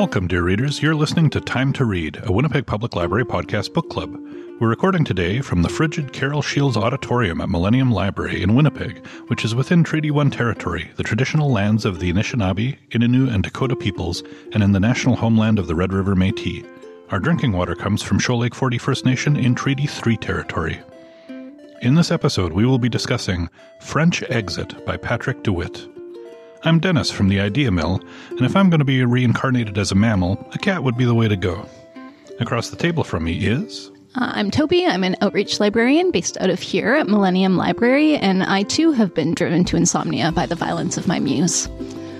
Welcome, dear readers. You're listening to Time to Read, a Winnipeg Public Library podcast book club. We're recording today from the frigid Carol Shields Auditorium at Millennium Library in Winnipeg, which is within Treaty 1 territory, the traditional lands of the Anishinaabe, Ininew, and Dakota peoples, and in the national homeland of the Red River Metis. Our drinking water comes from Shoal Lake 40 First Nation in Treaty 3 territory. In this episode, we will be discussing French Exit by Patrick DeWitt. I'm Dennis from the Idea Mill, and if I'm going to be reincarnated as a mammal, a cat would be the way to go. Across the table from me is. Uh, I'm Toby. I'm an outreach librarian based out of here at Millennium Library, and I too have been driven to insomnia by the violence of my muse.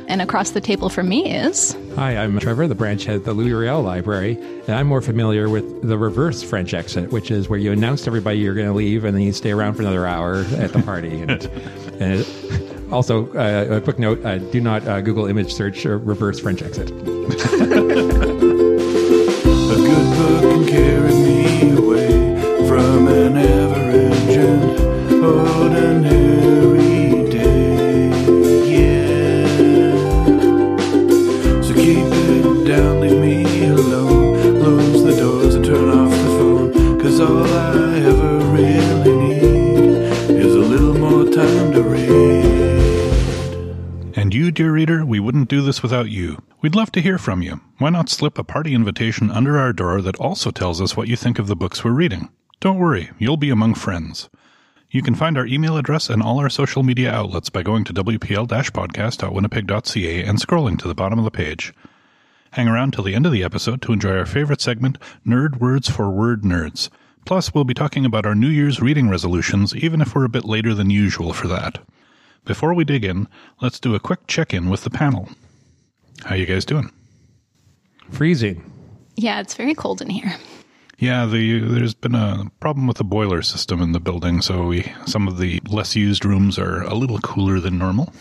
And across the table from me is. Hi, I'm Trevor, the branch head at the Louis Riel Library, and I'm more familiar with the reverse French exit, which is where you announce to everybody you're going to leave and then you stay around for another hour at the party. and, and it, also, uh, a quick note uh, do not uh, Google image search reverse French exit. dear reader, we wouldn't do this without you. We'd love to hear from you. Why not slip a party invitation under our door that also tells us what you think of the books we're reading? Don't worry, you'll be among friends. You can find our email address and all our social media outlets by going to wpl-podcast.winnipeg.ca and scrolling to the bottom of the page. Hang around till the end of the episode to enjoy our favorite segment, Nerd Words for Word Nerds. Plus, we'll be talking about our New Year's reading resolutions, even if we're a bit later than usual for that. Before we dig in, let's do a quick check-in with the panel. How you guys doing? Freezing. Yeah, it's very cold in here. Yeah, the there's been a problem with the boiler system in the building, so we some of the less used rooms are a little cooler than normal.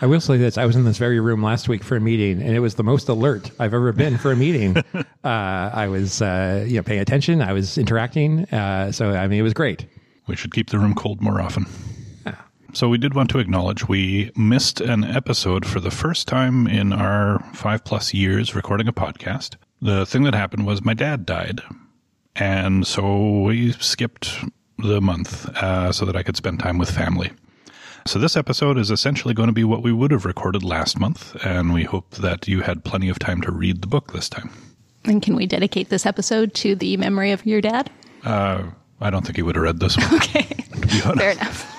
I will say this: I was in this very room last week for a meeting, and it was the most alert I've ever been for a meeting. uh, I was, uh, you know, paying attention. I was interacting. Uh, so, I mean, it was great. We should keep the room cold more often. So we did want to acknowledge we missed an episode for the first time in our five plus years recording a podcast. The thing that happened was my dad died, and so we skipped the month uh, so that I could spend time with family. So this episode is essentially going to be what we would have recorded last month, and we hope that you had plenty of time to read the book this time. And can we dedicate this episode to the memory of your dad? Uh, I don't think he would have read this one. Okay. to be honest. Fair enough.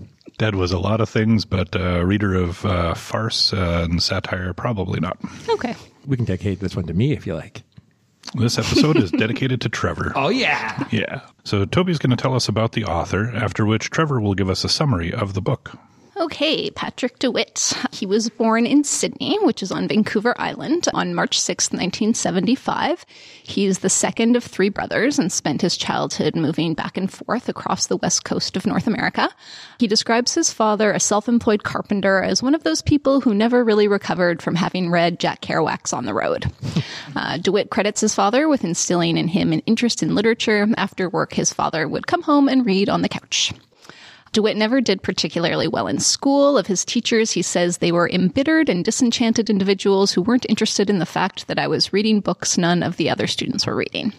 Dad was a lot of things, but a reader of uh, farce uh, and satire, probably not. Okay. We can dedicate this one to me if you like. This episode is dedicated to Trevor. Oh yeah. Yeah. So Toby's going to tell us about the author, after which Trevor will give us a summary of the book. Okay, Patrick DeWitt. He was born in Sidney, which is on Vancouver Island, on March 6, 1975. He is the second of three brothers and spent his childhood moving back and forth across the west coast of North America. He describes his father, a self employed carpenter, as one of those people who never really recovered from having read Jack Kerouac's On the Road. Uh, DeWitt credits his father with instilling in him an interest in literature. After work, his father would come home and read on the couch. DeWitt never did particularly well in school. Of his teachers, he says they were embittered and disenchanted individuals who weren't interested in the fact that I was reading books none of the other students were reading.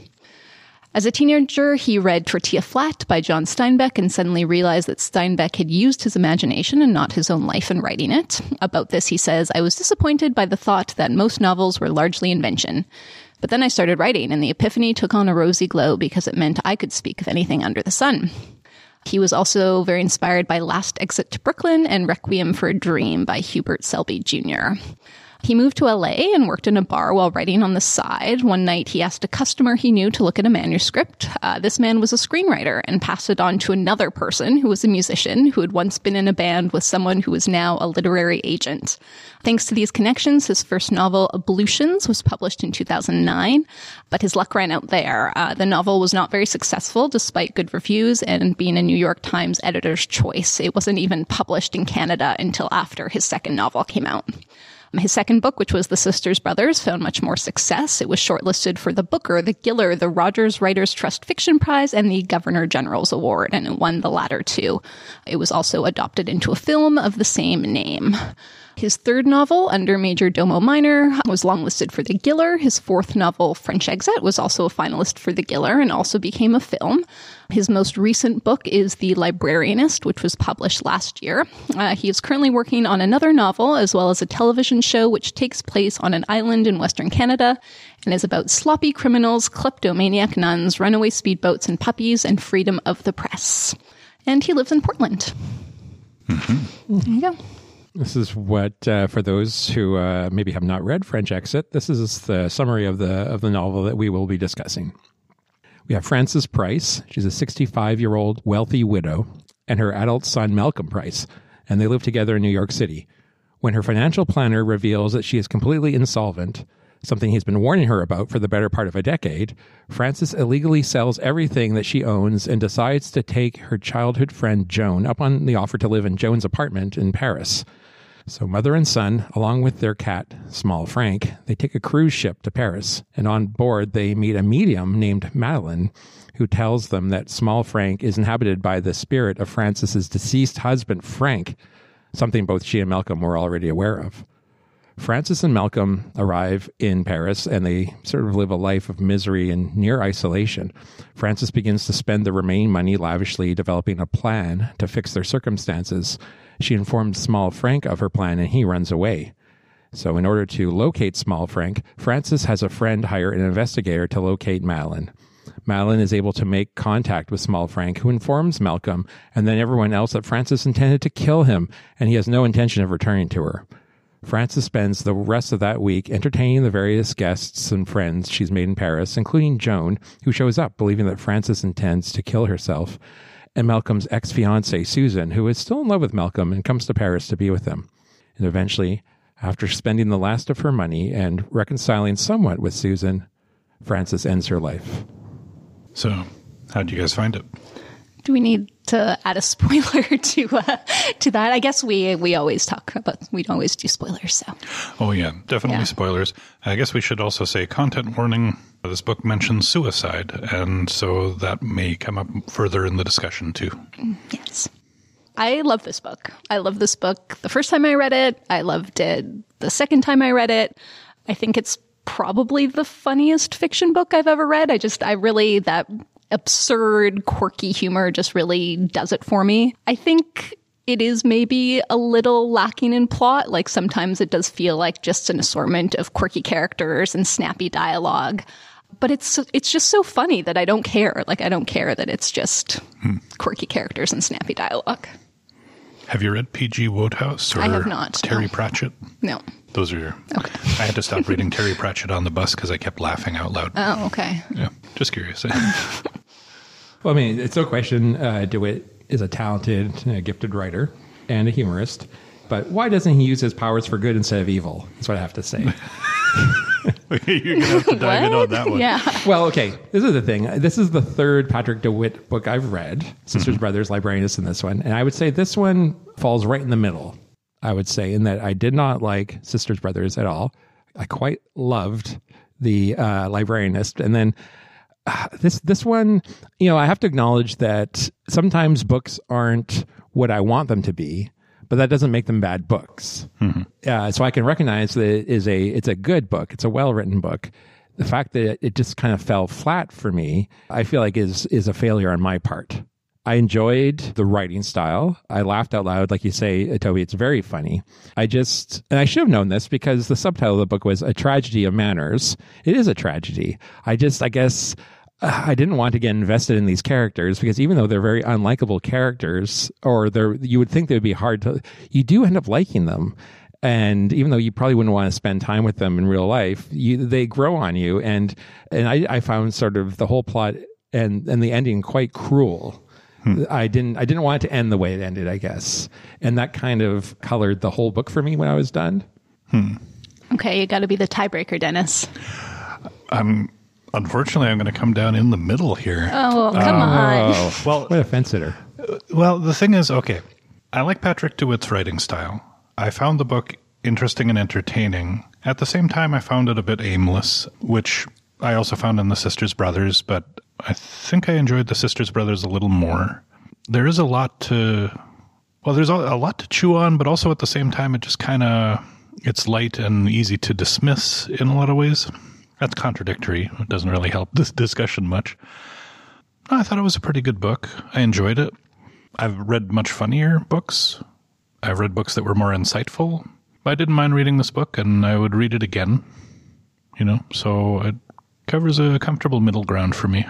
As a teenager, he read Tortilla Flat by John Steinbeck and suddenly realized that Steinbeck had used his imagination and not his own life in writing it. About this, he says, I was disappointed by the thought that most novels were largely invention. But then I started writing, and the epiphany took on a rosy glow because it meant I could speak of anything under the sun. He was also very inspired by Last Exit to Brooklyn and Requiem for a Dream by Hubert Selby Jr. He moved to LA and worked in a bar while writing on the side. One night, he asked a customer he knew to look at a manuscript. Uh, this man was a screenwriter and passed it on to another person who was a musician who had once been in a band with someone who was now a literary agent. Thanks to these connections, his first novel, Ablutions, was published in 2009, but his luck ran out there. Uh, the novel was not very successful despite good reviews and being a New York Times editor's choice. It wasn't even published in Canada until after his second novel came out. Um, his second book, which was The Sisters Brothers, found much more success. It was shortlisted for the Booker, the Giller, the Rogers Writers Trust Fiction Prize, and the Governor General's Award, and it won the latter two. It was also adopted into a film of the same name. His third novel, Undermajordomo Minor, was longlisted for the Giller. His fourth novel, French Exit, was also a finalist for the Giller and also became a film. His most recent book is The Librarianist, which was published last year. Uh, he is currently working on another novel as well as a television show which takes place on an island in Western Canada and is about sloppy criminals, kleptomaniac nuns, runaway speedboats and puppies, and freedom of the press. And he lives in Portland. Mm-hmm. There you go. This is what, uh, for those who uh, maybe have not read French Exit, this is the summary of the of the novel that we will be discussing. We have Frances Price. She's a 65 year old wealthy widow, and her adult son Malcolm Price, and they live together in New York City. When her financial planner reveals that she is completely insolvent, something he's been warning her about for the better part of a decade, Frances illegally sells everything that she owns and decides to take her childhood friend Joan up on the offer to live in Joan's apartment in Paris. So, mother and son, along with their cat, Small Frank, they take a cruise ship to Paris. And on board, they meet a medium named Madeline, who tells them that Small Frank is inhabited by the spirit of Frances's deceased husband, Frank, something both she and Malcolm were already aware of. Frances and Malcolm arrive in Paris and they sort of live a life of misery and near isolation. Frances begins to spend the remaining money lavishly developing a plan to fix their circumstances. She informs Small Frank of her plan and he runs away. So, in order to locate Small Frank, Frances has a friend hire an investigator to locate Madeline. Madeline is able to make contact with Small Frank, who informs Malcolm and then everyone else that Frances intended to kill him and he has no intention of returning to her. Frances spends the rest of that week entertaining the various guests and friends she's made in Paris, including Joan, who shows up believing that Frances intends to kill herself and Malcolm's ex fiancee, Susan, who is still in love with Malcolm and comes to Paris to be with him. And eventually, after spending the last of her money and reconciling somewhat with Susan, Frances ends her life. So, how did you guys find it? Do we need to add a spoiler to uh, to that? I guess we we always talk about we always do spoilers. So, oh yeah, definitely Yeah. spoilers. I guess we should also say content warning. This book mentions suicide, and so that may come up further in the discussion too. yes, I love this book. I love this book. The first time I read it, I loved it. The second time I read it, I think it's probably the funniest fiction book I've ever read. I just I really that absurd, quirky humor just really does it for me. I think it is maybe a little lacking in plot. Like sometimes it does feel like just an assortment of quirky characters and snappy dialogue. But it's it's just so funny that I don't care. Like I don't care that it's just hmm. quirky characters and snappy dialogue. Have you read P.G. Wodehouse or I have not, Terry no. Pratchett? No. Those are your. Okay. I had to stop reading Terry Pratchett on the bus because I kept laughing out loud. Oh, okay. yeah, just curious. Well, I mean, it's no question uh, DeWitt is a talented, uh, gifted writer and a humorist. But why doesn't he use his powers for good instead of evil? That's what I have to say. You're gonna have to dive in on that one. Yeah. well, okay, this is the thing. This is the third Patrick DeWitt book I've read Sisters, Brothers, Librarianist, and this one. And I would say this one falls right in the middle, I would say, in that I did not like Sisters, Brothers at all. I quite loved the uh, Librarianist. And then uh, this this one, you know, I have to acknowledge that sometimes books aren't what I want them to be, but that doesn't make them bad books. Uh, so I can recognize that it is a it's a good book. It's a well written book. The fact that it just kind of fell flat for me, I feel like is is a failure on my part. I enjoyed the writing style. I laughed out loud, like you say, Toby. It's very funny. I just, and I should have known this because the subtitle of the book was "A Tragedy of Manners." It is a tragedy. I just, I guess, I didn't want to get invested in these characters because even though they're very unlikable characters, or they're, you would think they would be hard to, you do end up liking them. And even though you probably wouldn't want to spend time with them in real life, you, they grow on you. And, and I, I found sort of the whole plot and, and the ending quite cruel. Hmm. I didn't, I didn't want it to end the way it ended, I guess. And that kind of colored the whole book for me when I was done. Hmm. Okay, you got to be the tiebreaker, Dennis. Unfortunately, I'm going to come down in the middle here. Oh, come oh. on. Oh, Well, what a fence sitter. Well, the thing is, okay, I like Patrick DeWitt's writing style. I found the book interesting and entertaining. At the same time, I found it a bit aimless, which I also found in The Sisters Brothers, but I think I enjoyed The Sisters Brothers a little more. There is a lot to well, there's a, a lot to chew on, but also at the same time, it just kind of it's light and easy to dismiss in a lot of ways. That's contradictory. It doesn't really help this discussion much. I thought it was a pretty good book. I enjoyed it. I've read much funnier books. I've read books that were more insightful. But I didn't mind reading this book, and I would read it again. You know, so it covers a comfortable middle ground for me.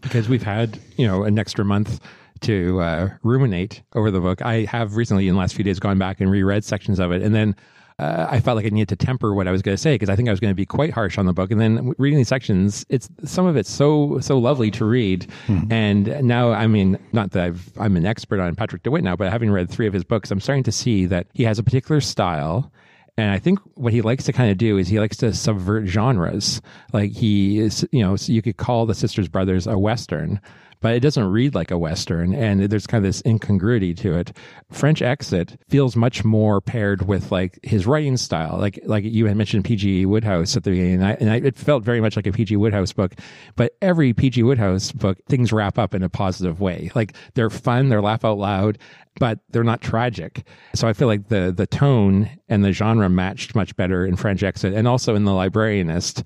because we've had you know an extra month to uh, ruminate over the book. I have recently, in the last few days, gone back and reread sections of it, and then uh, I felt like I needed to temper what I was going to say because I think I was going to be quite harsh on the book. And then reading these sections, it's some of it's so so lovely to read. And now, I mean, not that I've, I'm an expert on Patrick DeWitt now, but having read three of his books, I'm starting to see that he has a particular style. And I think what he likes to kind of do is he likes to subvert genres. Like he is, you know, so you could call the Sisters Brothers a Western, but it doesn't read like a Western. And there's kind of this incongruity to it. French Exit feels much more paired with like his writing style. Like, like you had mentioned PG Wodehouse at the beginning. And, I, and I, it felt very much like a PG Wodehouse book, but every PG Wodehouse book, things wrap up in a positive way. Like they're fun, they're laugh out loud, but they're not tragic. So I feel like the the tone and the genre matched much better in French Exit and also in The Librarianist.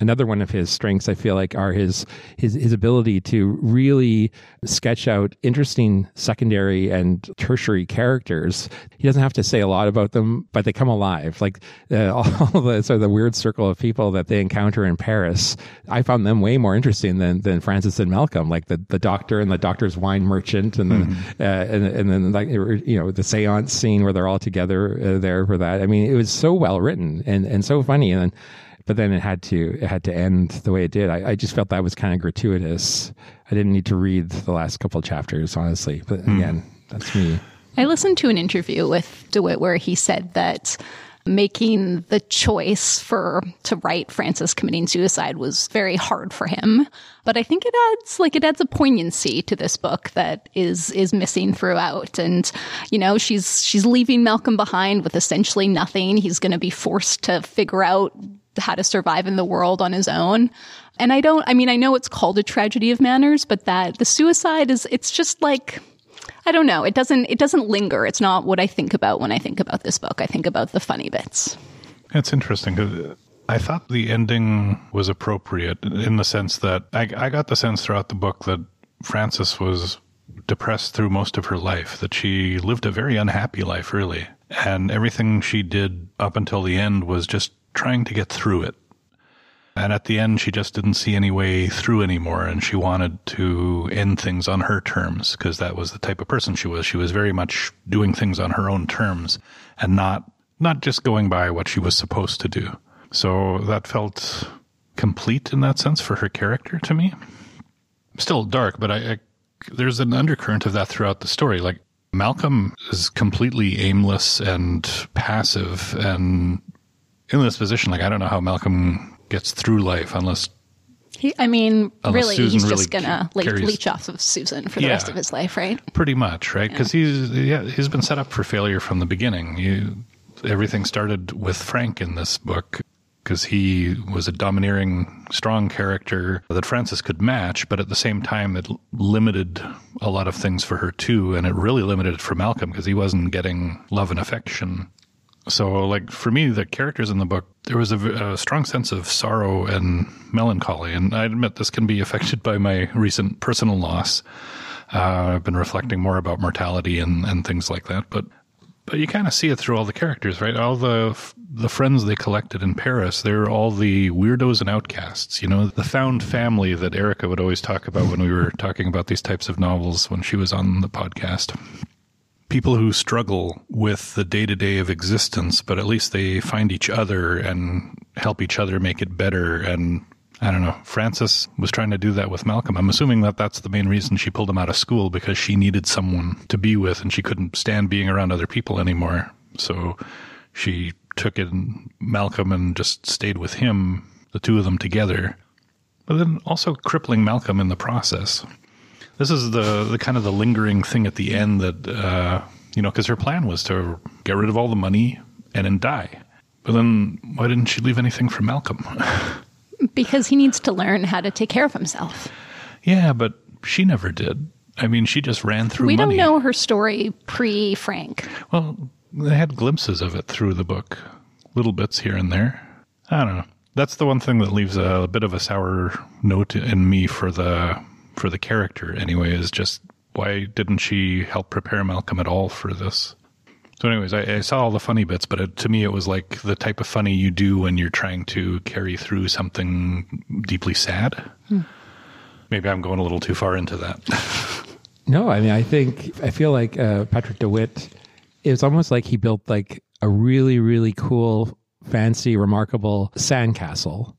Another one of his strengths, I feel like, are his his his ability to really sketch out interesting secondary and tertiary characters. He doesn't have to say a lot about them, but they come alive. Like uh, all the sort of the weird circle of people that they encounter in Paris, I found them way more interesting than than Frances and Malcolm. Like the the doctor and the doctor's wine merchant, and then uh, and and then like you know the seance scene where they're all together uh, there for that. I mean, it was so well written and and so funny, and then but then it had to it had to end the way it did. I, I just felt that was kind of gratuitous. I didn't need to read the last couple chapters, honestly. But again, that's me. I listened to an interview with DeWitt where he said that making the choice for to write Frances committing suicide was very hard for him. But I think it adds like it adds a poignancy to this book that is is missing throughout. And you know, she's she's leaving Malcolm behind with essentially nothing. He's going to be forced to figure out how to survive in the world on his own. And I don't I mean I know it's called a tragedy of manners, but that the suicide is it's just like I don't know. It doesn't it doesn't linger. It's not what I think about when I think about this book. I think about the funny bits. It's interesting 'cause I thought the ending was appropriate in the sense that I, I got the sense throughout the book that Frances was depressed through most of her life, that she lived a very unhappy life, really. And everything she did up until the end was just trying to get through it. And at the end, she just didn't see any way through anymore. And she wanted to end things on her terms because that was the type of person she was. She was very much doing things on her own terms and not, not just going by what she was supposed to do. So that felt complete in that sense for her character to me. Still dark, but I, I there's an undercurrent of that throughout the story. Like Malcolm is completely aimless and passive and in this position. Like I don't know how Malcolm gets through life unless He, I mean, Unless really, Susan he's really just gonna carries- leech off of Susan for the Yeah. rest of his life, right? pretty much right because he's yeah he's been set up for failure from the beginning. You everything started with Frank in this book because he was a domineering, strong character that Frances could match, but at the same time, it limited a lot of things for her too, and it really limited it for Malcolm because he wasn't getting love and affection. So, like for me, the characters in the book, there was a strong sense of sorrow and melancholy, and I admit this can be affected by my recent personal loss. Uh, I've been reflecting more about mortality and, and things like that, but but you kind of see it through all the characters, right? All the the friends they collected in Paris, they're all the weirdos and outcasts. You know, the found family that Erica would always talk about when we were talking about these types of novels when she was on the podcast. People who struggle with the day to day of existence, but at least they find each other and help each other make it better. And I don't know, Frances was trying to do that with Malcolm. I'm assuming that that's the main reason she pulled him out of school because she needed someone to be with and she couldn't stand being around other people anymore. So she took in Malcolm and just stayed with him, the two of them together. But then also crippling Malcolm in the process. This is the, the kind of the lingering thing at the end that, uh, you know, because her plan was to get rid of all the money and then die. But then why didn't she leave anything for Malcolm? Because he needs to learn how to take care of himself. Yeah, but she never did. I mean, she just ran through We money. don't know her story pre Frank. Well, they had glimpses of it through the book, little bits here and there. I don't know. That's the one thing that leaves a, bit of a sour note in me for the for the character. Anyway, is just why didn't she help prepare Malcolm at all for this? So, anyways, I, I saw all the funny bits, but it, to me, it was like the type of funny you do when you're trying to carry through something deeply sad. Maybe I'm going a little too far into that. No, I mean, I think I feel like uh, Patrick DeWitt. It's almost like he built like a really, really cool, fancy, remarkable sandcastle,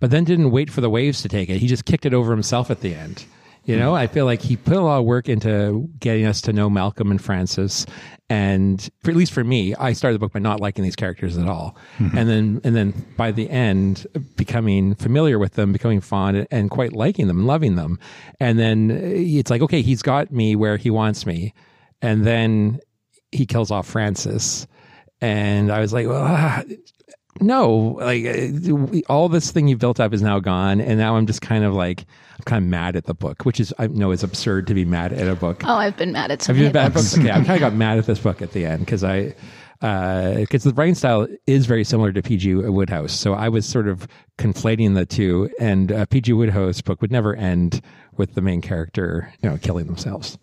but then didn't wait for the waves to take it. He just kicked it over himself at the end. You know, I feel like he put a lot of work into getting us to know Malcolm and Frances, and for, at least for me, I started the book by not liking these characters at all, and then and then by the end, becoming familiar with them, becoming fond, and quite liking them, and loving them, and then it's like, okay, he's got me where he wants me, and then he kills off Frances, and I was like, well, ah, no, like uh, all this thing you built up is now gone, and now I'm just kind of like I'm kind of mad at the book, which is I know it's absurd to be mad at a book. Oh, I've been mad at so Have you many been bad at books. books? Okay, I kind of got mad at this book at the end because I because the writing style is very similar to P.G. Wodehouse, so I was sort of conflating the two, and uh, P.G. Wodehouse book would never end with the main character, you know, killing themselves.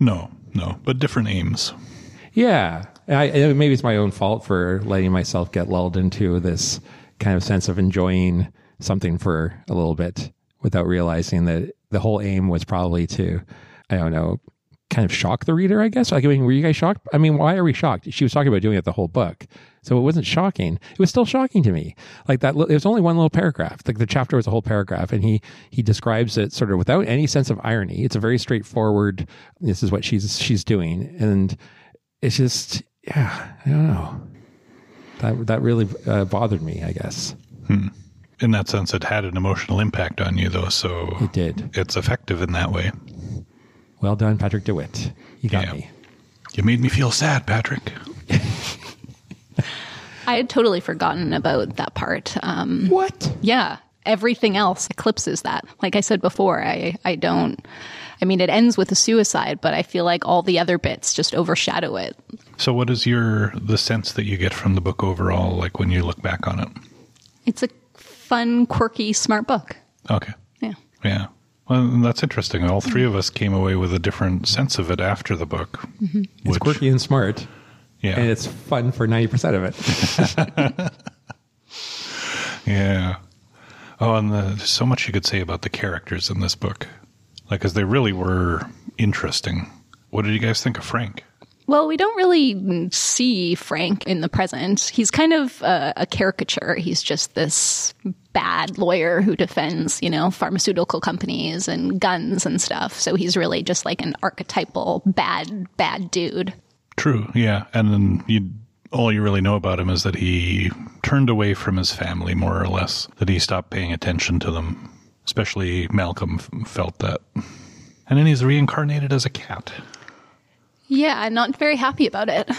no, no, but different aims. Yeah, I, maybe it's my own fault for letting myself get lulled into this kind of sense of enjoying something for a little bit without realizing that the whole aim was probably to, I don't know, kind of shock the reader. I guess. Like, I mean, were you guys shocked? I mean, why are we shocked? She was talking about doing it the whole book, so it wasn't shocking. It was still shocking to me. Like that, it was only one little paragraph. Like the chapter was a whole paragraph, and he he describes it sort of without any sense of irony. It's a very straightforward. This is what she's she's doing, and it's just yeah i don't know that that really uh, bothered me i guess In that sense, it had an emotional impact on you, though. So it did it's effective in that way. well done patrick dewitt you got Yeah. me You made me feel sad, Patrick. I had totally forgotten about that part. Um, what yeah, everything else eclipses that. Like I said before, I I don't. I mean, it ends with a suicide, but I feel like all the other bits just overshadow it. So, what is your the sense that you get from the book overall? Like when you look back on it? It's a fun, quirky, smart book. Okay, Yeah. yeah. Well, that's interesting. All three of us came away with a different sense of it after the book. Mm-hmm. it's which- quirky and smart Yeah, and it's fun for 90% of it yeah. Oh, and the, there's so much you could say about the characters in this book, like, because they really were interesting. What did you guys think of Frank? Well, we don't really see Frank in the present. He's kind of a, a caricature. He's just this bad lawyer who defends, you know, pharmaceutical companies and guns and stuff. So he's really just like an archetypal bad, bad dude. True, yeah. And then you, all you really know about him is that he turned away from his family, more or less. That he stopped paying attention to them. Especially Malcolm felt that. And then he's reincarnated as a cat. Yeah, and not very happy about it.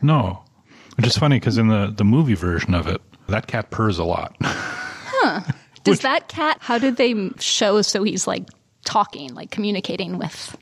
No, which is funny because in the the movie version of it, that cat purrs a lot. Huh. Does that cat, how did they show so he's like talking, like communicating with?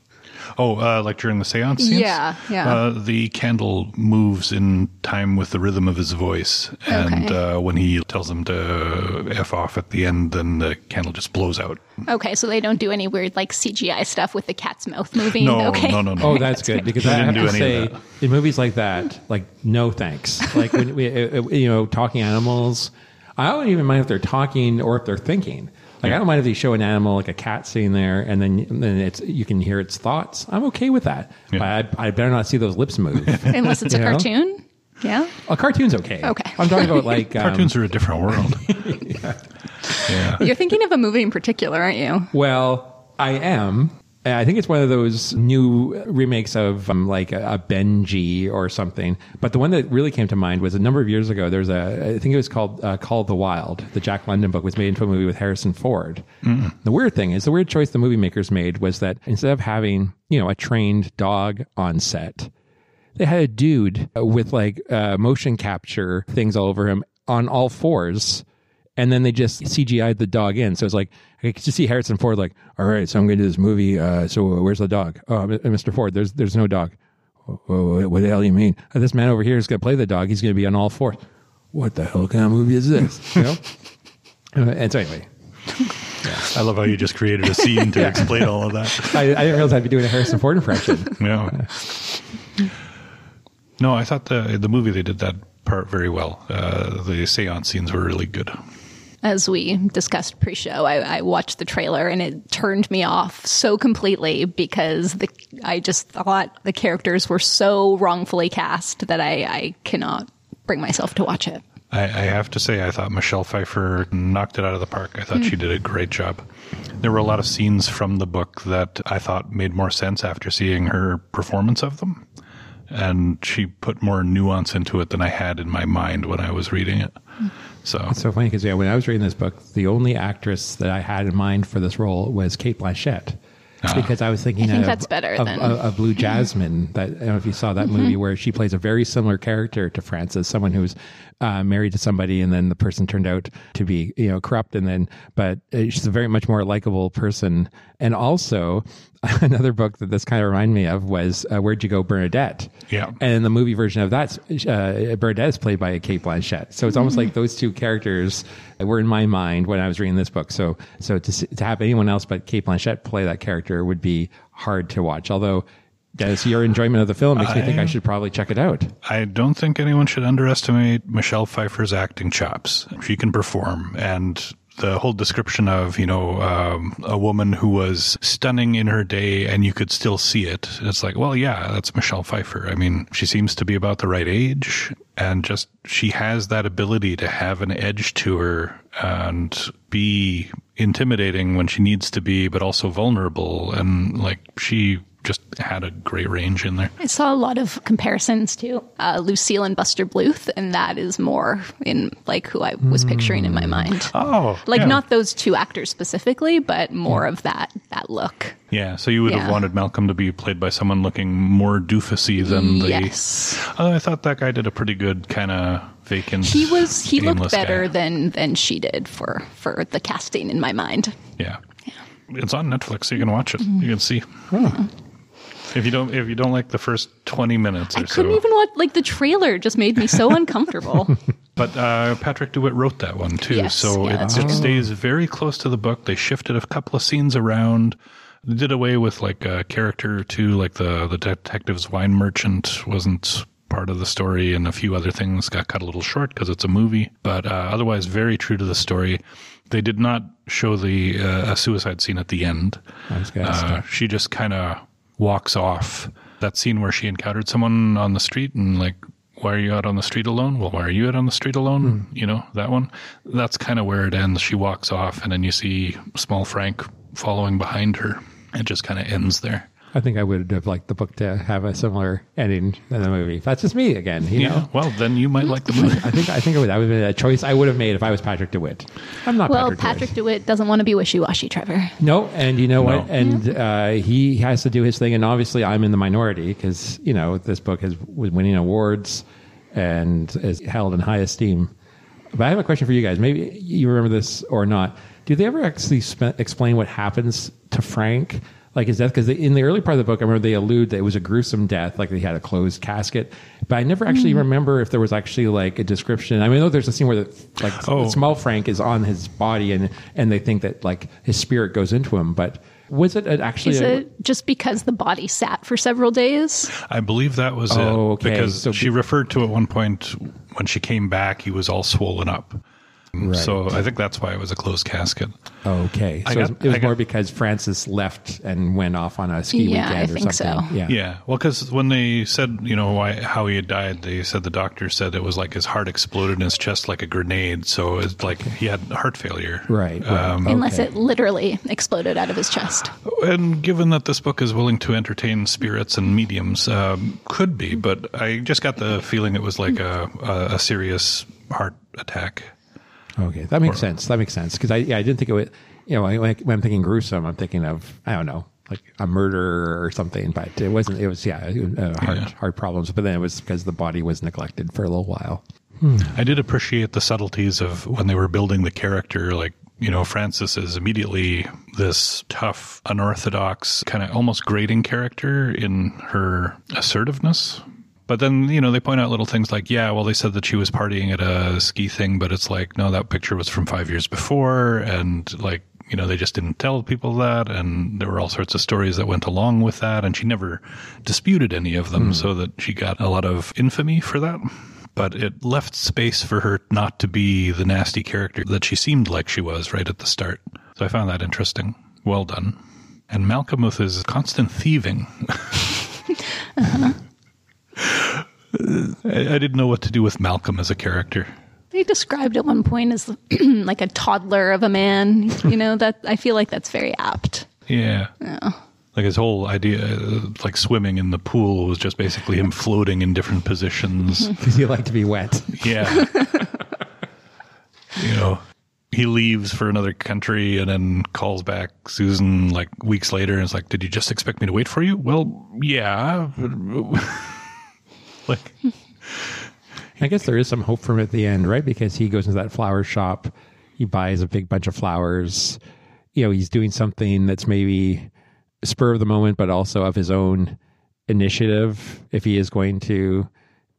Oh, uh, like during the seance scenes? Yeah, yeah. Uh, the candle moves in time with the rhythm of his voice. And Okay. uh, when he tells them to F off at the end, then the candle just blows out. Okay, so they don't do any weird like CGI stuff with the cat's mouth moving. No, okay. no, no, no. Oh, that's good because I have didn't to do any say of that. in movies like that, like no thanks. Like when we, uh, uh, you know, talking animals, I don't even mind if they're talking or if they're thinking. Like I don't mind if they show an animal like a cat sitting there and then then it's you can hear its thoughts. I'm okay with that. Yeah. But I, I better not see those lips move. Unless it's a You know? cartoon. Yeah. a cartoon's okay. Okay. I'm talking about like um, Cartoons are a different world. yeah. You're thinking of a movie in particular, aren't you? Well, I am. I think it's one of those new remakes of um, like a, a Benji or something. But the one that really came to mind was a number of years ago. There's a, I think it was called uh, Call of the Wild. The Jack London book was made into a movie with Harrison Ford. The weird thing is, the weird choice the movie makers made was that instead of having you know a trained dog on set, they had a dude with like uh, motion capture things all over him on all fours and then they just CGI'd the dog in. So it's like I could just see Harrison Ford like, all right, so I'm going to do this movie. Uh, so where's the dog? Oh, Mr. Ford, there's there's no dog. "Oh, oh, what the hell do you mean? "Oh, this man over here is going to play the dog. He's going to be on all fours. What the hell kind of movie is this? You know. Uh, and so anyway, I love how you just created a scene to explain all of that. I, I didn't realize I'd be doing a Harrison Ford impression. Yeah. No, I thought the the movie they did that part very well. Uh, the seance scenes were really good. As we discussed pre-show, I, I watched the trailer and it turned me off so completely because the I just thought the characters were so wrongfully cast that I, I cannot bring myself to watch it. I, I have to say, I thought Michelle Pfeiffer knocked it out of the park. I thought she hmm. did a great job. There were a lot of scenes from the book that I thought made more sense after seeing her performance of them. And she put more nuance into it than I had in my mind when I was reading it. So, It's so funny because yeah, when I was reading this book, the only actress that I had in mind for this role was Cate Blanchett. Because I was thinking, I think of, that's better of, than- of, of Blue Jasmine. That I don't know if you saw that movie where she plays a very similar character to Frances, someone who's uh, married to somebody, and then the person turned out to be you know corrupt, and then but uh, she's a very much more likable person. And also, another book that this kind of reminded me of was uh, Where'd You Go, Bernadette? Yeah. And the movie version of that, uh, Bernadette is played by Cate Blanchett. So it's almost like those two characters were in my mind when I was reading this book. So, so to, to have anyone else but Cate Blanchett play that character would be hard to watch. Although, Dennis, your enjoyment of the film makes me think I should probably check it out. I don't think anyone should underestimate Michelle Pfeiffer's acting chops. She can perform, and the whole description of you know um, a woman who was stunning in her day, and you could still see it. It's like, well, yeah, that's Michelle Pfeiffer. I mean, she seems to be about the right age, and just she has that ability to have an edge to her and be intimidating when she needs to be, but also vulnerable, and like she just had a great range in there. I saw a lot of comparisons to uh, Lucille and Buster Bluth, and that is more in like who I was picturing in my mind. Oh, Like yeah. not those two actors specifically, but more of that that look. Yeah, so you would have wanted Malcolm to be played by someone looking more doofusy than the. Yes. Uh, I thought that guy did a pretty good kind of vacant. He was he looked better guy. than than she did for for the casting in my mind. Yeah. it's on Netflix. So you can watch it. Mm-hmm. You can see. If you don't, if you don't like the first twenty minutes or so I couldn't so, even watch like the trailer just made me so uncomfortable. but uh, Patrick DeWitt wrote that one too, Yes, so yeah, it, it true. stays very close to the book. They shifted a couple of scenes around. They did away with like a character or two, like the the detective's wine merchant wasn't part of the story, and a few other things got cut a little short because it's a movie. But uh, otherwise, very true to the story. They did not show the uh, a suicide scene at the end. I was gonna Uh, she just kind of walks off. That scene where she encountered someone on the street and like, why are you out on the street alone? Well, why are you out on the street alone? Hmm. You know that one. That's kind of where it ends. She walks off, and then you see small Frank following behind her. It just kind of ends there. I think I would have liked the book to have a similar ending than the movie. That's just me again. You Yeah. know, Well, then you might like the movie. I think I think it would, that would have been a choice I would have made if I was Patrick DeWitt. I'm not well, Patrick, Patrick DeWitt. DeWitt doesn't want to be wishy washy, Trevor. No, and you know what? No. And uh, he has to do his thing, and obviously I'm in the minority because you know this book has was winning awards and is held in high esteem. But I have a question for you guys. Maybe you remember this or not. Do they ever actually spe- explain what happens to Frank? Like his death? Because in the early part of the book, I remember they allude that it was a gruesome death, like they had a closed casket. But I never actually mm. remember if there was actually like a description. I mean, I know there's a scene where the, like Oh. small Frank is on his body, and and they think that like his spirit goes into him. But was it actually? Is a- it just because the body sat for several days? I believe that was Oh, it okay. because So she be- referred to at one point when she came back, he was all swollen up. So I think that's why it was a closed casket. Okay, so I it was, got- it was got- more because Frances left and went off on a ski Yeah, I weekend or think something. so. Yeah. Yeah, well, because when they said, you know, why how he had died, they said the doctor said it was like his heart exploded in his chest like a grenade. So it's like he had heart failure. Right, right. Um, Unless Okay. it literally exploded out of his chest. and given that this book is willing to entertain spirits and mediums, um, could be, but I just got the feeling it was like a, a, a serious heart attack. Okay, that makes sense. That makes sense because I yeah I didn't think it would. You know, when, when I'm thinking gruesome, I'm thinking of I don't know like a murder or something, but it wasn't. It was yeah, uh, heart Yeah. heart problems. But then it was because the body was neglected for a little while. I did appreciate the subtleties of when they were building the character. Like, you know, Frances is immediately this tough, unorthodox, kind of almost grating character in her assertiveness. But then, you know, they point out little things like, yeah, well, they said that she was partying at a ski thing, but it's like, no, that picture was from five years before. And like, you know, they just didn't tell people that. And there were all sorts of stories that went along with that. And she never disputed any of them, hmm. so that she got a lot of infamy for that. But it left space for her not to be the nasty character that she seemed like she was right at the start. So I found that interesting. Well done. And Malcolm with his constant thieving. Uh-huh. I, I didn't know what to do with Malcolm as a character. They described at one point as like a toddler of a man. You know that I feel like that's very apt. Yeah. Like his whole idea, uh, like swimming in the pool, was just basically him floating in different positions. Because you like to be wet. Yeah. you know, he leaves for another country and then calls back Susan like weeks later and is like, Did you just expect me to wait for you? Well, yeah. like, I guess there is some hope for him at the end, right? Because he goes into that flower shop, he buys a big bunch of flowers. You know, he's doing something that's maybe spur of the moment, but also of his own initiative. If he is going to,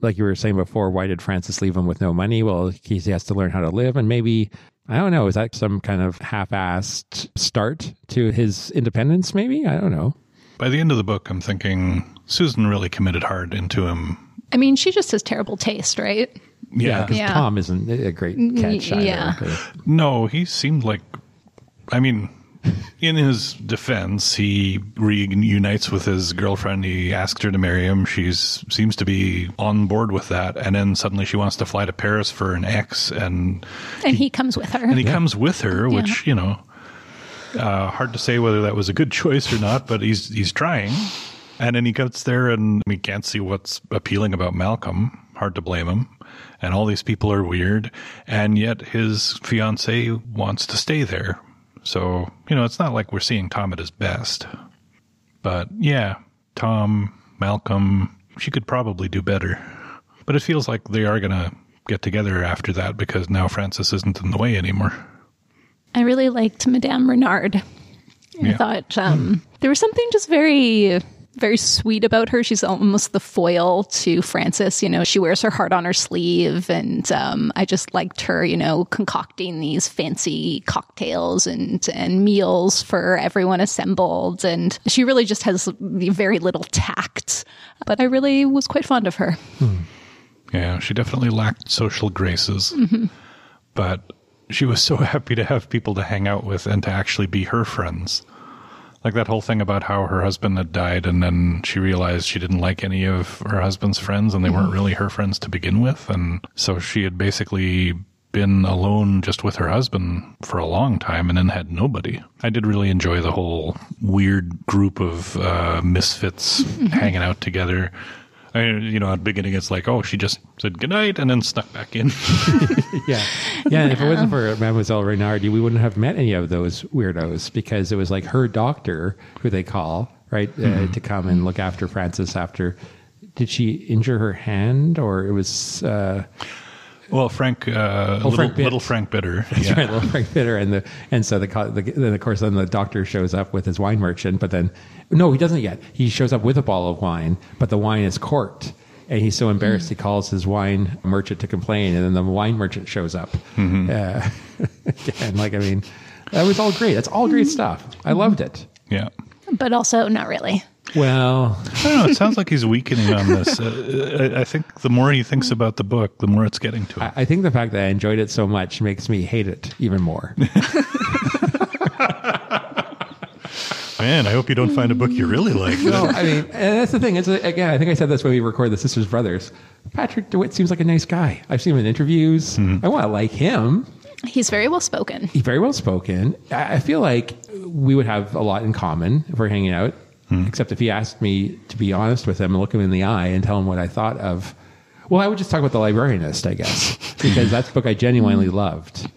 like you were saying before, why did Frances leave him with no money? Well, he has to learn how to live, and maybe I don't know. Is that some kind of half-assed start to his independence? Maybe I don't know. by the end of the book, I'm thinking Susan really committed hard into him. I mean, she just has terrible taste, right? Yeah. because Yeah. Tom isn't a great catch. either. yeah. No, he seemed like, I mean, in his defense, he reunites with his girlfriend. He asks her to marry him. She seems to be on board with that, and then suddenly she wants to fly to Paris for an ex, and And he comes with her. and he comes with her, which you know, uh, hard to say whether that was a good choice or not, but he's he's trying. And then he gets there, and we can't see what's appealing about Malcolm. Hard to blame him. And all these people are weird, and yet his fiancee wants to stay there. So you know, it's not like we're seeing Tom at his best. But yeah, Tom, Malcolm, she could probably do better. But it feels like they are gonna get together after that because now Frances isn't in the way anymore. I really liked Madame Reynard. I Yeah. thought um, there was something just very, very sweet about her. She's almost the foil to Frances. You know, she wears her heart on her sleeve, and um, I just liked her. You know, concocting these fancy cocktails and and meals for everyone assembled, and she really just has very little tact. But I really was quite fond of her. Yeah, she definitely lacked social graces. But she was so happy to have people to hang out with and to actually be her friends. Like that whole thing about how her husband had died and then she realized she didn't like any of her husband's friends and they weren't really her friends to begin with. And so she had basically been alone just with her husband for a long time and then had nobody. I did really enjoy the whole weird group of uh, misfits hanging out together. I, you know, at the beginning, it's like, oh, she just said goodnight and then snuck back in. yeah, yeah. And if it wasn't for Mademoiselle Renardi, we wouldn't have met any of those weirdos because it was like her doctor, who they call right, uh, to come and look after Frances after. Did she injure her hand, or it was uh, well, Frank, uh, little, Frank little Frank Bitter. That's yeah. right, little Frank Bitter, and the and so the, co- the then of course then the doctor shows up with his wine merchant, but then no, he doesn't yet. He shows up with a bottle of wine, but the wine is corked, and he's so embarrassed he calls his wine merchant to complain, and then the wine merchant shows up. Uh, and like I mean, that was all great. That's all great stuff. I loved it. Yeah. But also, not really. Well, I don't know. It sounds like he's weakening on this. Uh, I, I think the more he thinks about the book, the more it's getting to him. I, I think the fact that I enjoyed it so much makes me hate it even more. Man, I hope you don't find a book you really like. No, I mean, and that's the thing. It's again, I think I said this when we recorded the Sisters Brothers. Patrick DeWitt seems like a nice guy. I've seen him in interviews. Mm-hmm. I want to like him. He's very well spoken. He's very well spoken. I I feel like we would have a lot in common if we're hanging out. Mm-hmm. Except if he asked me to be honest with him and look him in the eye and tell him what I thought of. Well, I would just talk about the librarianist, I guess, because that's a book I genuinely loved.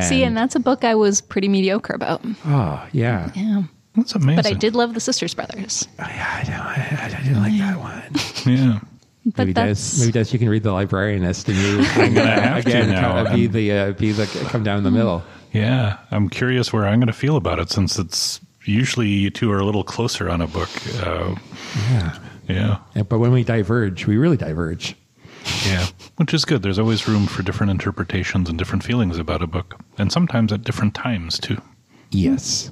See, and that's a book I was pretty mediocre about. oh yeah, Yeah. That's amazing. But I did love the Sisters Brothers. I, I, don't- I, I didn't like that one. Yeah. But maybe that's Des, maybe Des, you can read the librarianist, and you I'm gonna have to now. be the uh, be the come down the middle. Yeah, I'm curious where I'm going to feel about it since it's usually you two are a little closer on a book. Uh, Yeah. yeah, Yeah, But when we diverge, we really diverge. yeah, which is good. There's always room for different interpretations and different feelings about a book, and sometimes at different times too. Yes.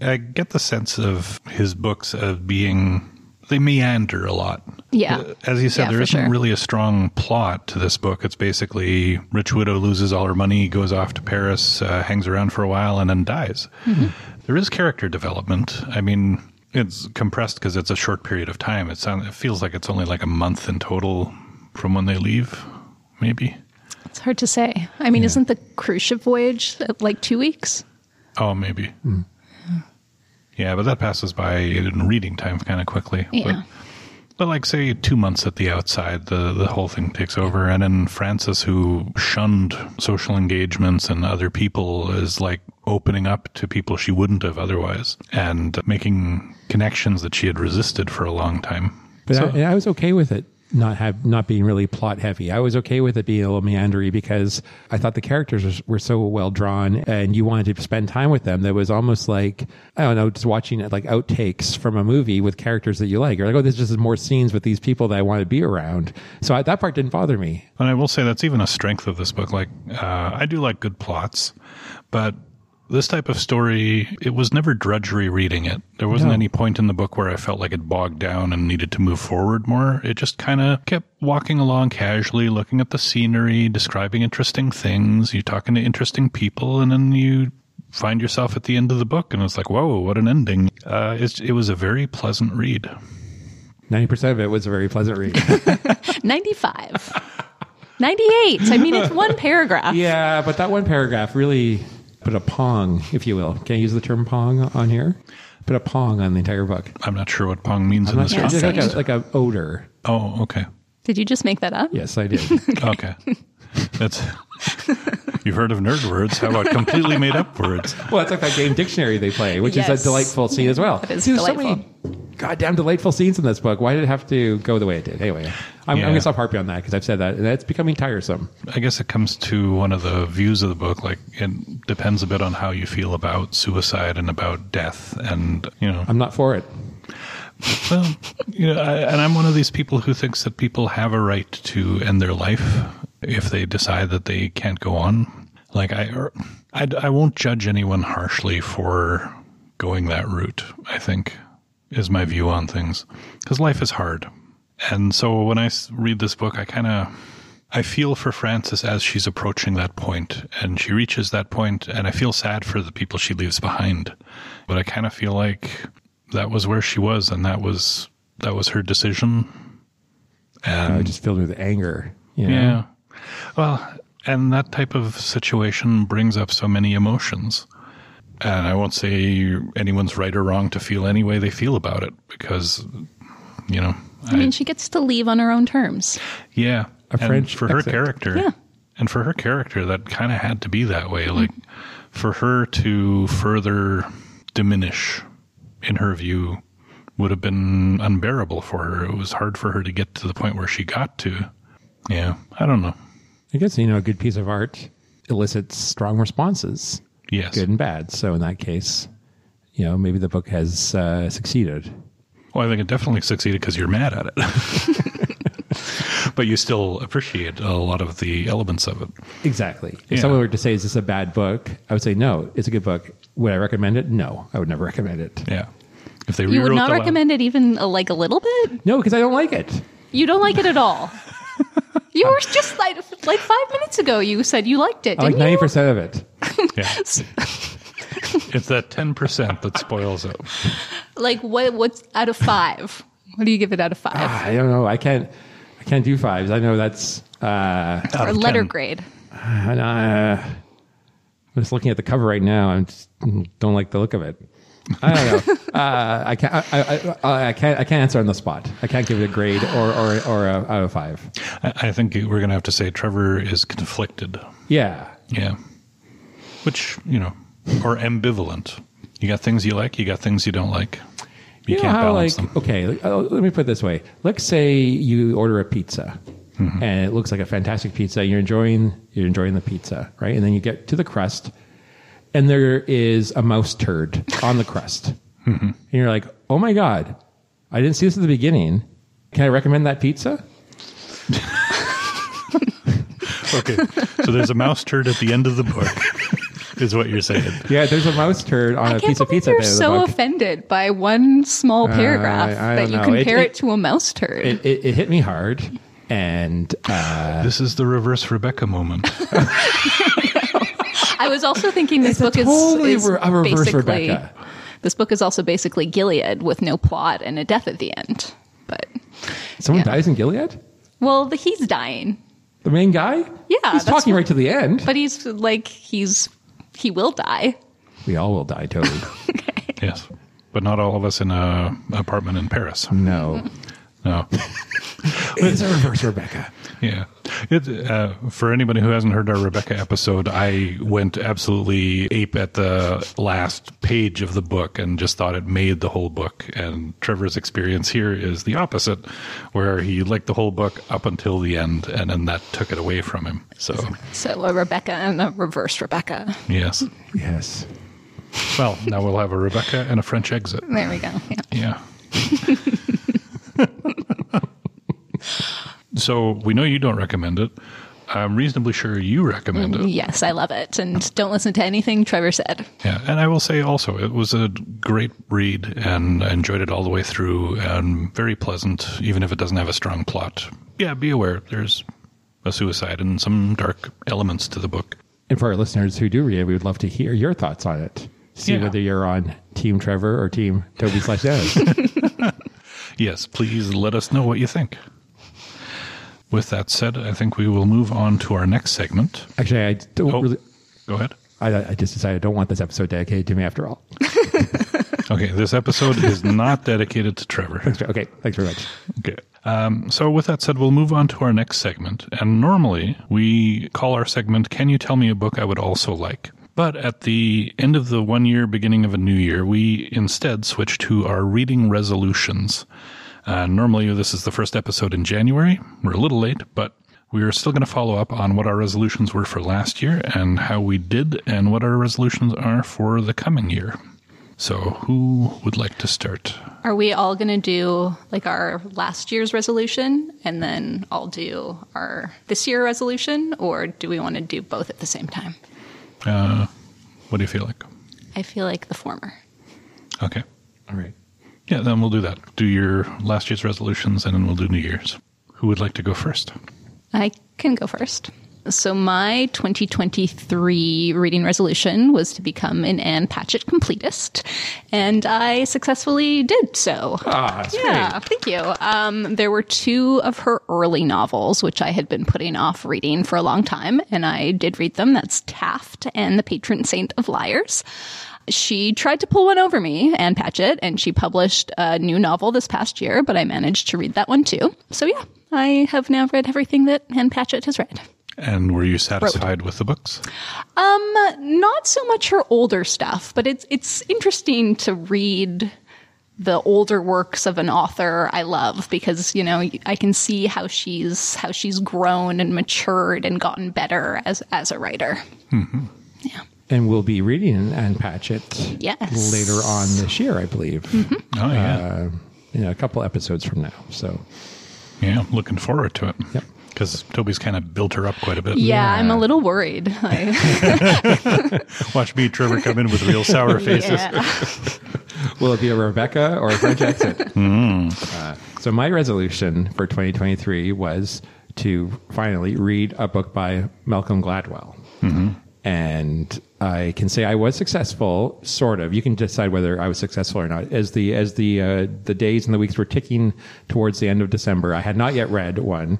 I get the sense of his books of being they meander a lot. Yeah. Uh, As you said, Yeah, there for isn't sure. really a strong plot to this book. It's basically rich widow loses all her money, goes off to Paris, uh, hangs around for a while, and then dies. Mm-hmm. There is character development. I mean, it's compressed because it's a short period of time. It sounds, it feels like it's only like a month in total from when they leave, maybe. it's hard to say. I mean, isn't the cruise ship voyage uh, like two weeks? Oh, maybe. Yeah, but that passes by in reading time kind of quickly. Yeah. But, but like, say, two months at the outside, the, the whole thing takes over. And then Frances, who shunned social engagements and other people, is like opening up to people she wouldn't have otherwise and making connections that she had resisted for a long time. But So- I, I was okay with it not have not being really plot heavy. I was okay with it being a little meandery because I thought the characters were so well drawn, and you wanted to spend time with them. That was almost like I don't know, just watching like outtakes from a movie with characters that you like. You're like, oh, this just is more scenes with these people that I want to be around. So I, that part didn't bother me. And I will say that's even a strength of this book. Like, uh, I do like good plots, but this type of story, it was never drudgery reading it. There wasn't No. any point in the book where I felt like it bogged down and needed to move forward more. It just kind of kept walking along casually, looking at the scenery, describing interesting things. You're talking to interesting people, and then you find yourself at the end of the book, and it's like, whoa, what an ending. Uh, it's, it was a very pleasant read. Ninety percent of it was a very pleasant read. 95. 98. I mean, it's one paragraph. yeah, but that one paragraph really put a pong, if you will. Can I use the term pong on here? Put a pong on the entire book. I'm not sure what Pong means in this sure. It's like context. a, like a odor. Oh, okay. Did you just make that up? Yes, I did. Okay. That's you've heard of nerd words. How about completely made up words? Well, it's like that game dictionary they play, which is a delightful scene as well. That is See, there's delightful. so many goddamn delightful scenes in this book. Why did it have to go the way it did? Anyway, I'm, Yeah. I'm going to stop harping on that because I've said that, and that's becoming tiresome. I guess it comes to one of the views of the book. Like it depends a bit on how you feel about suicide and about death, and you know, I'm not for it. well, you know, I, and I'm one of these people who thinks that people have a right to end their life if they decide that they can't go on. Like I, er, I, I won't judge anyone harshly for going that route. I think is my view on things because life is hard, and so when I read this book, I kind of. I feel for Frances as she's approaching that point, and she reaches that point, and I feel sad for the people she leaves behind. But I kind of feel like that was where she was, and that was that was her decision. And I just filled with anger. You know? yeah, well, and that type of situation brings up so many emotions. And I won't say anyone's right or wrong to feel any way they feel about it, because you know, I mean, she gets to leave on her own terms. Yeah. A and French for her character. Yeah. And for her character, that kind of had to be that way. Like, mm-hmm. for her to further diminish, in her view, would have been unbearable for her. It was hard for her to get to the point where she got to. Yeah. I don't know. I guess you know a good piece of art elicits strong responses, Yes. good and bad. So in that case, you know maybe the book has uh, succeeded. Well, I think it definitely succeeded because you're mad at it. but you still appreciate a lot of the elements of it. Exactly. If Yeah. someone were to say, "Is this a bad book?" I would say, "No, it's a good book." Would I recommend it? No, I would never recommend it. Yeah. If they You would not the la- recommend it even uh, like a little bit? No, because I don't like it. You don't like it at all. You were just like like five minutes ago. You said you liked it, I like didn't ninety percent of it. Yeah. it's that 10% that spoils it. Like what? What's out of five? What do you give it out of five? I don't know. I can't. I can't do fives. I know that's. Uh, or letter 10. grade? and, uh, I'm just looking at the cover right now. I just don't like the look of it. I don't know. uh, I can't. I, I, I, can't. I can't answer on the spot. I can't give it a grade or or or a, out of five. I I think we're going to have to say Trevor is conflicted. Yeah. Yeah. Which, you know, or ambivalent. You got things you like, you got things you don't like. You, know can't balance like, them. Okay, oh, let me put it this way. Let's say you order a pizza, Mm-hmm. and it looks like a fantastic pizza. You're enjoying you're enjoying the pizza, right? And then you get to the crust, and there is a mouse turd on the crust, Mm-hmm. and you're like, "Oh my god, I didn't see this at the beginning. Can I recommend that pizza?" Okay, so there's a mouse turd at the end of the book, is what you're saying. Yeah, there's a mouse turd on I a can't piece of believe pizza. you're at the end of so offended by one small paragraph I that you know. It- compare it, it- to a mouse turd. It, it, it hit me hard, and uh, This is the reverse Rebecca moment. I was also thinking this book totally is, is re- a reverse basically Rebecca. this book is also basically Gilead with no plot and a death at the end. But someone Yeah. dies in Gilead. well, the, he's dying, The main guy. Yeah, he's talking what- right to the end. but he's like he's he will die. we all will die, Toby. yes, but not all of us in a apartment in Paris. no, No. it's a reverse Rebecca. Yeah. It, uh, for anybody who hasn't heard our Rebecca episode, I went absolutely ape at the last page of the book and just thought it made the whole book. And Trevor's experience here is the opposite, where he liked the whole book up until the end, and then that took it away from him. So, So a Rebecca and a reverse Rebecca. yes. Yes. Well, now we'll have a Rebecca and a French exit. There we go. Yeah. Yeah. so we know you don't recommend it. I'm reasonably sure you recommend it. Yes, I love it, and don't listen to anything Trevor said. Yeah, and I will say also, it was a great read, and I enjoyed it all the way through, and very pleasant, even if it doesn't have a strong plot. Yeah, be aware there's a suicide and some dark elements to the book. And for our listeners who do read it, we would love to hear your thoughts on it. See Yeah. whether you're on Team Trevor or Team Toby slash Dennis. Yes, please let us know what you think. With that said, I think we will move on to our next segment. Actually, I don't Oh, really. go ahead. I, I just decided I don't want this episode dedicated to me after all. Okay, this episode is not dedicated to Trevor. Okay, thanks very much. Okay. Um, so, with that said, we'll move on to our next segment. And normally we call our segment, Can You Tell Me a Book I Would Also Like? But at the end of the one year, beginning of a new year, we instead switch to our reading resolutions. Uh, normally, this is the first episode in January. We're a little late, but we are still going to follow up on what our resolutions were for last year and how we did and what our resolutions are for the coming year. So, who would like to start? Are we all going to do like our last year's resolution and then I'll do our this year resolution, or do we want to do both at the same time? Uh, what do you feel like? I feel like the former. Okay. All right. Yeah, then we'll do that. Do your last year's resolutions and then we'll do New Year's. Who would like to go first? I can go first. So, my 2023 reading resolution was to become an Ann Patchett completist, and I successfully did so. Ah, that's yeah, thank you. Um, there were two of her early novels, which I had been putting off reading for a long time, and I did read them. That's Taft and The Patron Saint of Liars. She tried to pull one over me, Ann Patchett, and she published a new novel this past year, but I managed to read that one too. So yeah, I have now read everything that Ann Patchett has read. And were you satisfied with the books? Um, not so much her older stuff, but it's it's interesting to read the older works of an author I love because you know I can see how she's how she's grown and matured and gotten better as as a writer. Yeah. And we'll be reading Ann Patchett Yes. later on this year, I believe. Oh, yeah. Uh, in a couple episodes from now. So, yeah, I'm looking forward to it. Yep. Because Toby's kind of built her up quite a bit. Yeah, I'm a little worried. Watch me, Trevor, come in with real sour faces. yeah. will it be a Rebecca or a French exit? Uh, so, my resolution for 2023 was to finally read a book by Malcolm Gladwell. And I can say I was successful, sort of. You can decide whether I was successful or not. As the as the uh, the days and the weeks were ticking towards the end of December, I had not yet read one,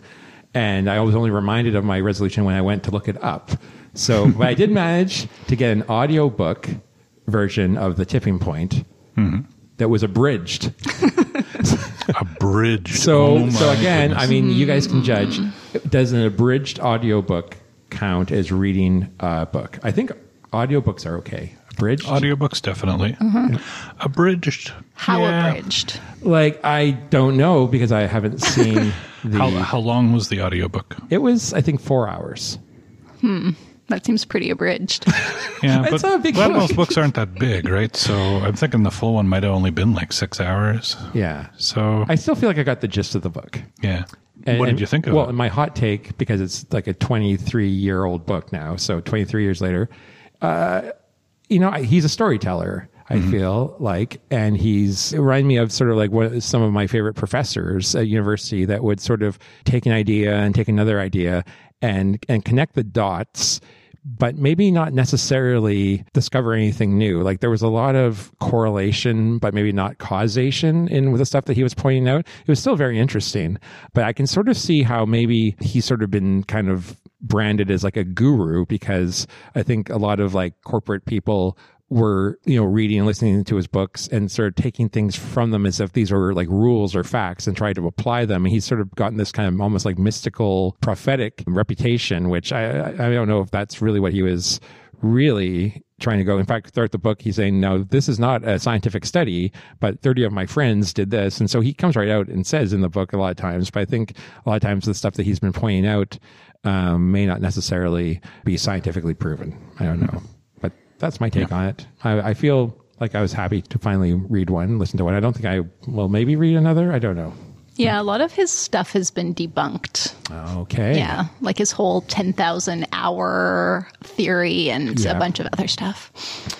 and I was only reminded of my resolution when I went to look it up. So, but I did manage to get an audiobook version of The Tipping Point that was abridged. Abridged. So, Oh, so again, goodness. I mean, you guys can judge. Does an abridged audiobook count as reading a book? I think audiobooks are okay. Bridge. Audiobooks, definitely. Mm-hmm. Abridged. How yeah. abridged? Like I don't know because I haven't seen the. How, how long was the audiobook? it was I think four hours. Hmm. That seems pretty abridged. Yeah, It's but not a big well, book. most books aren't that big, right? So I'm thinking the full one might have only been like six hours. Yeah. So I still feel like I got the gist of the book. yeah. And- what did you think of well, it? my hot take because it's like a 23 year old book now, so 23 years later, uh, you know, I- he's a storyteller. I Mm-hmm. feel like, and he's it reminded me of sort of like what some of my favorite professors at university that would sort of take an idea and take another idea and and connect the dots but maybe not necessarily discover anything new. Like there was a lot of correlation, but maybe not causation in with the stuff that he was pointing out. It was still very interesting, but I can sort of see how maybe he's sort of been kind of branded as like a guru because I think a lot of like corporate people were you know reading and listening to his books and sort of taking things from them as if these were like rules or facts and tried to apply them. And he's sort of gotten this kind of almost like mystical prophetic reputation which i i don't know if that's really what he was really trying to go. In fact throughout the book he's saying no this is not a scientific study but 30 of my friends did this. And so he comes right out and says in the book a lot of times but i think a lot of times the stuff that he's been pointing out um, may not necessarily be scientifically proven. I don't know that's my take on it. I, I feel like I was happy to finally read one, listen to one. I don't think I will maybe read another. I don't know. yeah, a lot of his stuff has been debunked. Okay. Yeah, like his whole 10,000 hour theory and Yeah. a bunch of other stuff.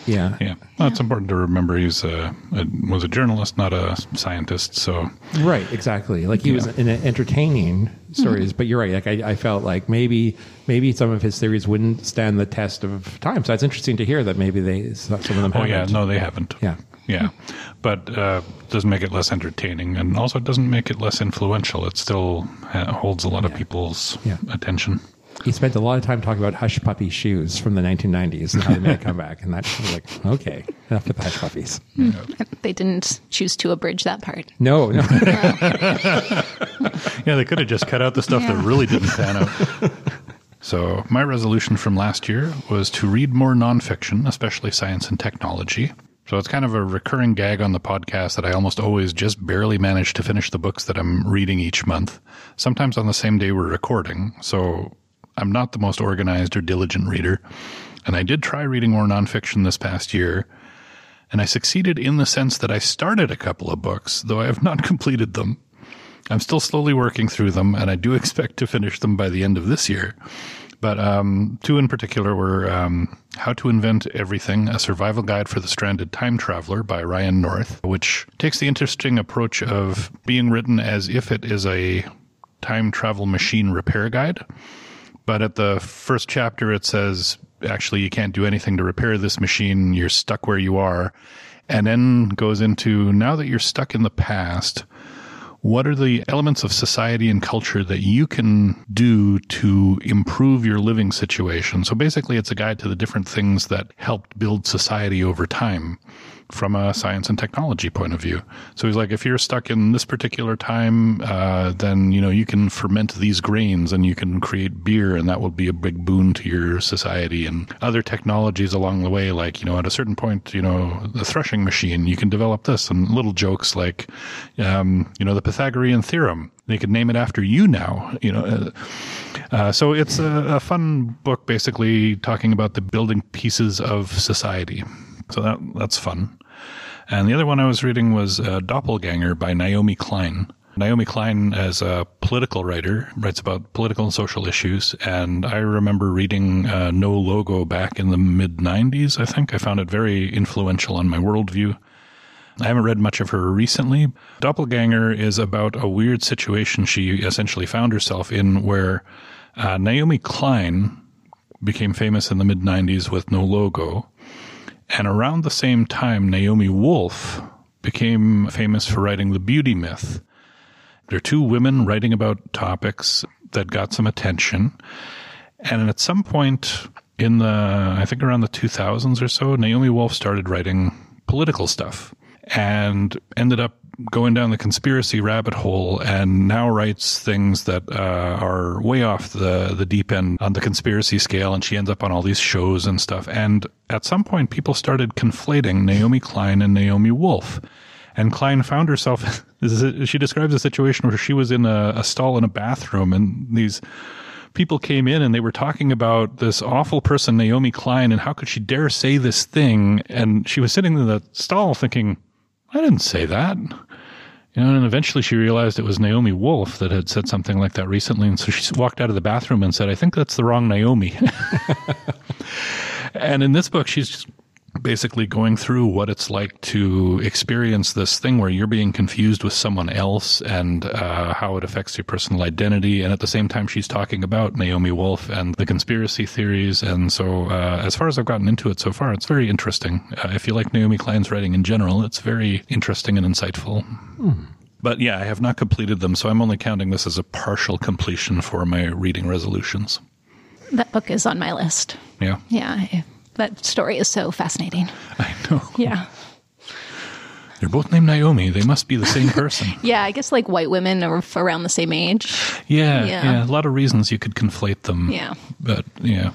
Yeah. Yeah, well, it's important to remember he's a, a was a journalist, not a scientist. So Right. Exactly. Like he was in entertaining stories, but you're right. Like I, I felt like maybe maybe some of his theories wouldn't stand the test of time. So it's interesting to hear that maybe they some of them. Oh haven't. yeah, no, they haven't. Yeah. yeah, but uh, doesn't make it less entertaining, and also it doesn't make it less influential. It still uh, holds a lot of people's Yeah. attention. He spent a lot of time talking about hush puppy shoes from the 1990s and how they made a comeback, and that's like okay, enough with the hush puppies. They didn't choose to abridge that part. No, no. Yeah, they could have just cut out the stuff Yeah. that really didn't pan out. So, my resolution from last year was to read more nonfiction, especially science and technology. So, it's kind of a recurring gag on the podcast that I almost always just barely manage to finish the books that I'm reading each month, sometimes on the same day we're recording. So, I'm not the most organized or diligent reader. And I did try reading more nonfiction this past year, and I succeeded in the sense that I started a couple of books, though I have not completed them. I'm still slowly working through them, and I do expect to finish them by the end of this year. But um, two in particular were um, How to Invent Everything, a survival guide for the stranded time traveler by Ryan North, which takes the interesting approach of being written as if it is a time travel machine repair guide. But at the first chapter, it says, actually, you can't do anything to repair this machine. You're stuck where you are. And then goes into now that you're stuck in the past, what are the elements of society and culture that you can do to improve your living situation? So basically, it's a guide to the different things that helped build society over time from a science and technology point of view. So he's like, if you're stuck in this particular time, uh, then you know you can ferment these grains and you can create beer, and that will be a big boon to your society. And other technologies along the way, like you know, at a certain point, you know, the threshing machine, you can develop this, and little jokes like, um, you know, the Pythagorean theorem. They could name it after you now, you know. Uh, uh, so it's a, a fun book, basically talking about the building pieces of society. So that that's fun. And the other one I was reading was uh, Doppelganger by Naomi Klein. Naomi Klein, as a political writer, writes about political and social issues. And I remember reading uh, No Logo back in the mid 90s, I think. I found it very influential on my worldview. I haven't read much of her recently. Doppelganger is about a weird situation she essentially found herself in where uh, Naomi Klein became famous in the mid 90s with No Logo. And around the same time, Naomi Wolf became famous for writing The Beauty Myth. There are two women writing about topics that got some attention. And at some point in the, I think around the 2000s or so, Naomi Wolf started writing political stuff and ended up going down the conspiracy rabbit hole and now writes things that uh, are way off the, the deep end on the conspiracy scale. And she ends up on all these shows and stuff. And at some point, people started conflating Naomi Klein and Naomi Wolf. And Klein found herself, she describes a situation where she was in a, a stall in a bathroom and these people came in and they were talking about this awful person, Naomi Klein, and how could she dare say this thing? And she was sitting in the stall thinking, I didn't say that. You know, and eventually she realized it was Naomi Wolf that had said something like that recently. And so she walked out of the bathroom and said, I think that's the wrong Naomi. and in this book, she's basically going through what it's like to experience this thing where you're being confused with someone else and uh, how it affects your personal identity. And at the same time, she's talking about Naomi Wolf and the conspiracy theories. And so, uh, as far as I've gotten into it so far, it's very interesting. Uh, if you like Naomi Klein's writing in general, it's very interesting and insightful. Hmm. But yeah, I have not completed them, so I'm only counting this as a partial completion for my reading resolutions. That book is on my list. Yeah. Yeah that story is so fascinating. I know. Yeah. They're both named Naomi. They must be the same person. yeah, I guess like white women are around the same age. Yeah, yeah, yeah, A lot of reasons you could conflate them. Yeah. But yeah.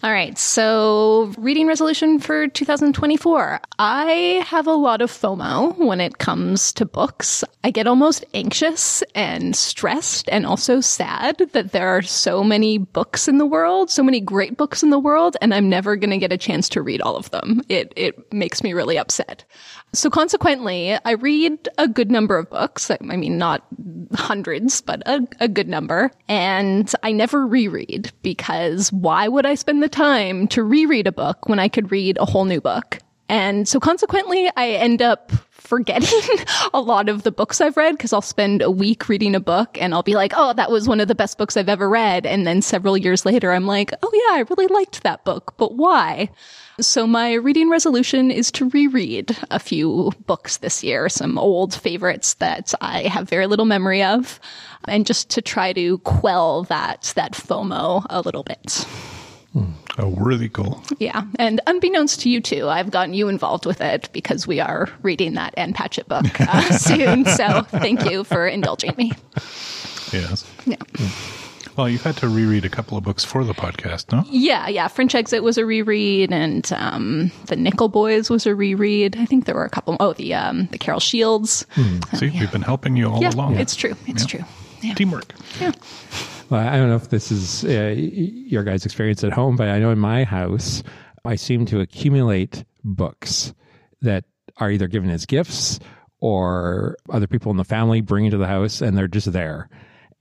All right. So, reading resolution for 2024. I have a lot of FOMO when it comes to books. I get almost anxious and stressed and also sad that there are so many books in the world, so many great books in the world, and I'm never going to get a chance to read all of them. It, it makes me really upset. So consequently, I read a good number of books. I mean, not hundreds, but a, a good number. And I never reread because why would I spend the time to reread a book when I could read a whole new book? And so consequently, I end up forgetting a lot of the books I've read because I'll spend a week reading a book and I'll be like, oh, that was one of the best books I've ever read. And then several years later, I'm like, oh yeah, I really liked that book, but why? So my reading resolution is to reread a few books this year, some old favorites that I have very little memory of, and just to try to quell that, that FOMO a little bit. A worthy goal. Yeah. And unbeknownst to you two, I've gotten you involved with it because we are reading that Ann Patchett book uh, soon. So thank you for indulging me. Yes. Yeah. Well, you've had to reread a couple of books for the podcast, no? Yeah, yeah. French Exit was a reread, and um, the Nickel Boys was a reread. I think there were a couple. Oh, the um, the Carol Shields. Hmm. See, uh, yeah. we've been helping you all yeah, along. It's true. It's yeah. true. Yeah. Teamwork. Yeah. Well, I don't know if this is uh, your guys' experience at home, but I know in my house, I seem to accumulate books that are either given as gifts or other people in the family bring into the house and they're just there.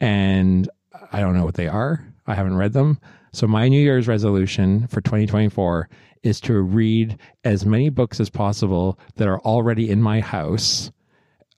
And I don't know what they are. I haven't read them. So my New Year's resolution for 2024 is to read as many books as possible that are already in my house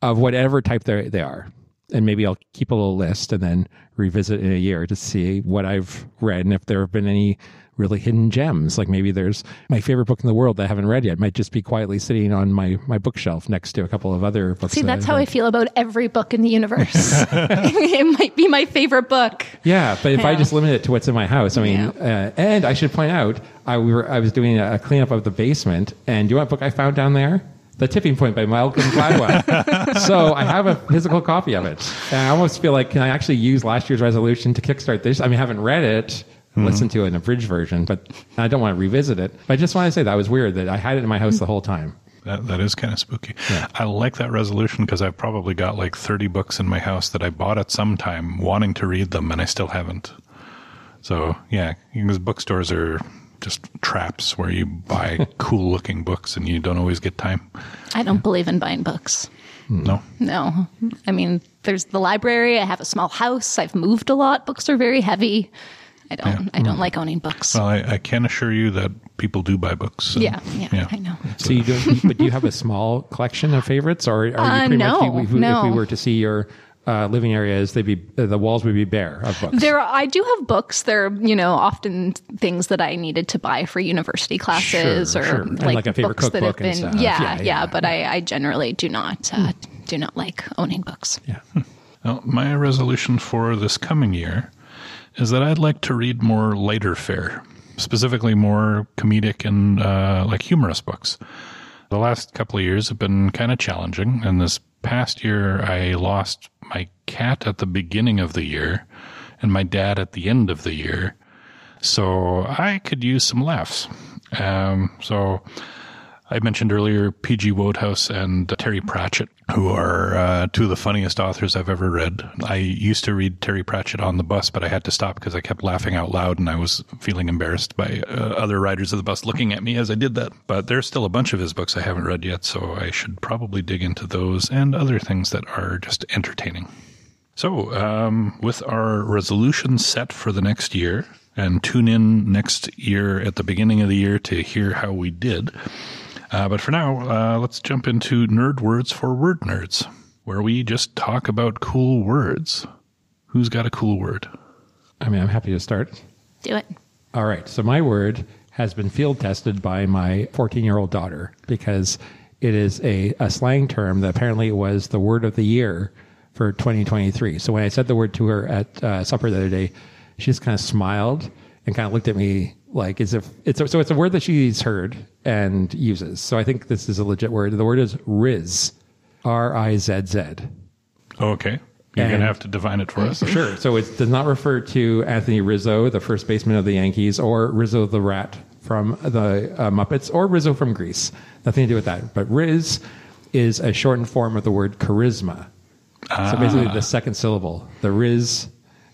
of whatever type they are. And maybe I'll keep a little list and then revisit in a year to see what I've read and if there have been any really hidden gems. Like maybe there's my favorite book in the world that I haven't read yet. Might just be quietly sitting on my, my bookshelf next to a couple of other books. See, that that's how I feel about every book in the universe. it might be my favorite book. Yeah, but if yeah. I just limit it to what's in my house, I mean, yeah. uh, and I should point out, I, we were, I was doing a cleanup of the basement, and do you know what book I found down there? The Tipping Point by Malcolm Gladwell. so I have a physical copy of it. And I almost feel like, can I actually use last year's resolution to kickstart this? I mean, I haven't read it, mm-hmm. listen to it in a bridge version, but I don't want to revisit it. But I just want to say that was weird that I had it in my house the whole time. That, that is kind of spooky. Yeah. I like that resolution because I've probably got like 30 books in my house that I bought at some time wanting to read them and I still haven't. So, yeah, because bookstores are just traps where you buy cool looking books and you don't always get time. I don't believe in buying books. No. No. I mean, there's the library. I have a small house. I've moved a lot. Books are very heavy. I don't. Yeah. I don't mm. like owning books. Well, I, I, can assure you that people do buy books. So, yeah, yeah, yeah, I know. So you do, but do you have a small collection of favorites, or are you uh, pretty no, much if, no. if we were to see your uh, living areas, they'd be uh, the walls would be bare of books. There, I do have books. They're you know often things that I needed to buy for university classes sure, or sure. like, like, a favorite books that have been. Yeah, yeah, yeah, yeah, But I, I generally do not uh, do not like owning books. Yeah. Well, my resolution for this coming year is that I'd like to read more lighter fare, specifically more comedic and uh, like humorous books. The last couple of years have been kind of challenging. And this past year, I lost my cat at the beginning of the year and my dad at the end of the year. So I could use some laughs. Um, so I mentioned earlier P.G. Wodehouse and Terry Pratchett, who are uh, two of the funniest authors I've ever read. I used to read Terry Pratchett on the bus, but I had to stop because I kept laughing out loud and I was feeling embarrassed by uh, other riders of the bus looking at me as I did that. But there's still a bunch of his books I haven't read yet, so I should probably dig into those and other things that are just entertaining. So, um, with our resolutions set for the next year, and tune in next year at the beginning of the year to hear how we did. Uh, but for now, uh, let's jump into Nerd Words for Word Nerds, where we just talk about cool words. Who's got a cool word? I mean, I'm happy to start. Do it. All right. So my word has been field tested by my 14 year old daughter because it is a, a slang term that apparently was the word of the year for 2023. So when I said the word to her at uh, supper the other day, she just kind of smiled and kind of looked at me like as if it's a, so it's a word that she's heard and uses. So I think this is a legit word. The word is Rizz, R I Z Z. Oh, okay. You're going to have to define it for us. Sure. So it does not refer to Anthony Rizzo, the first baseman of the Yankees, or Rizzo the rat from the uh, Muppets, or Rizzo from Grease. Nothing to do with that. But Rizz is a shortened form of the word charisma. Ah. So basically, the second syllable, the Rizz.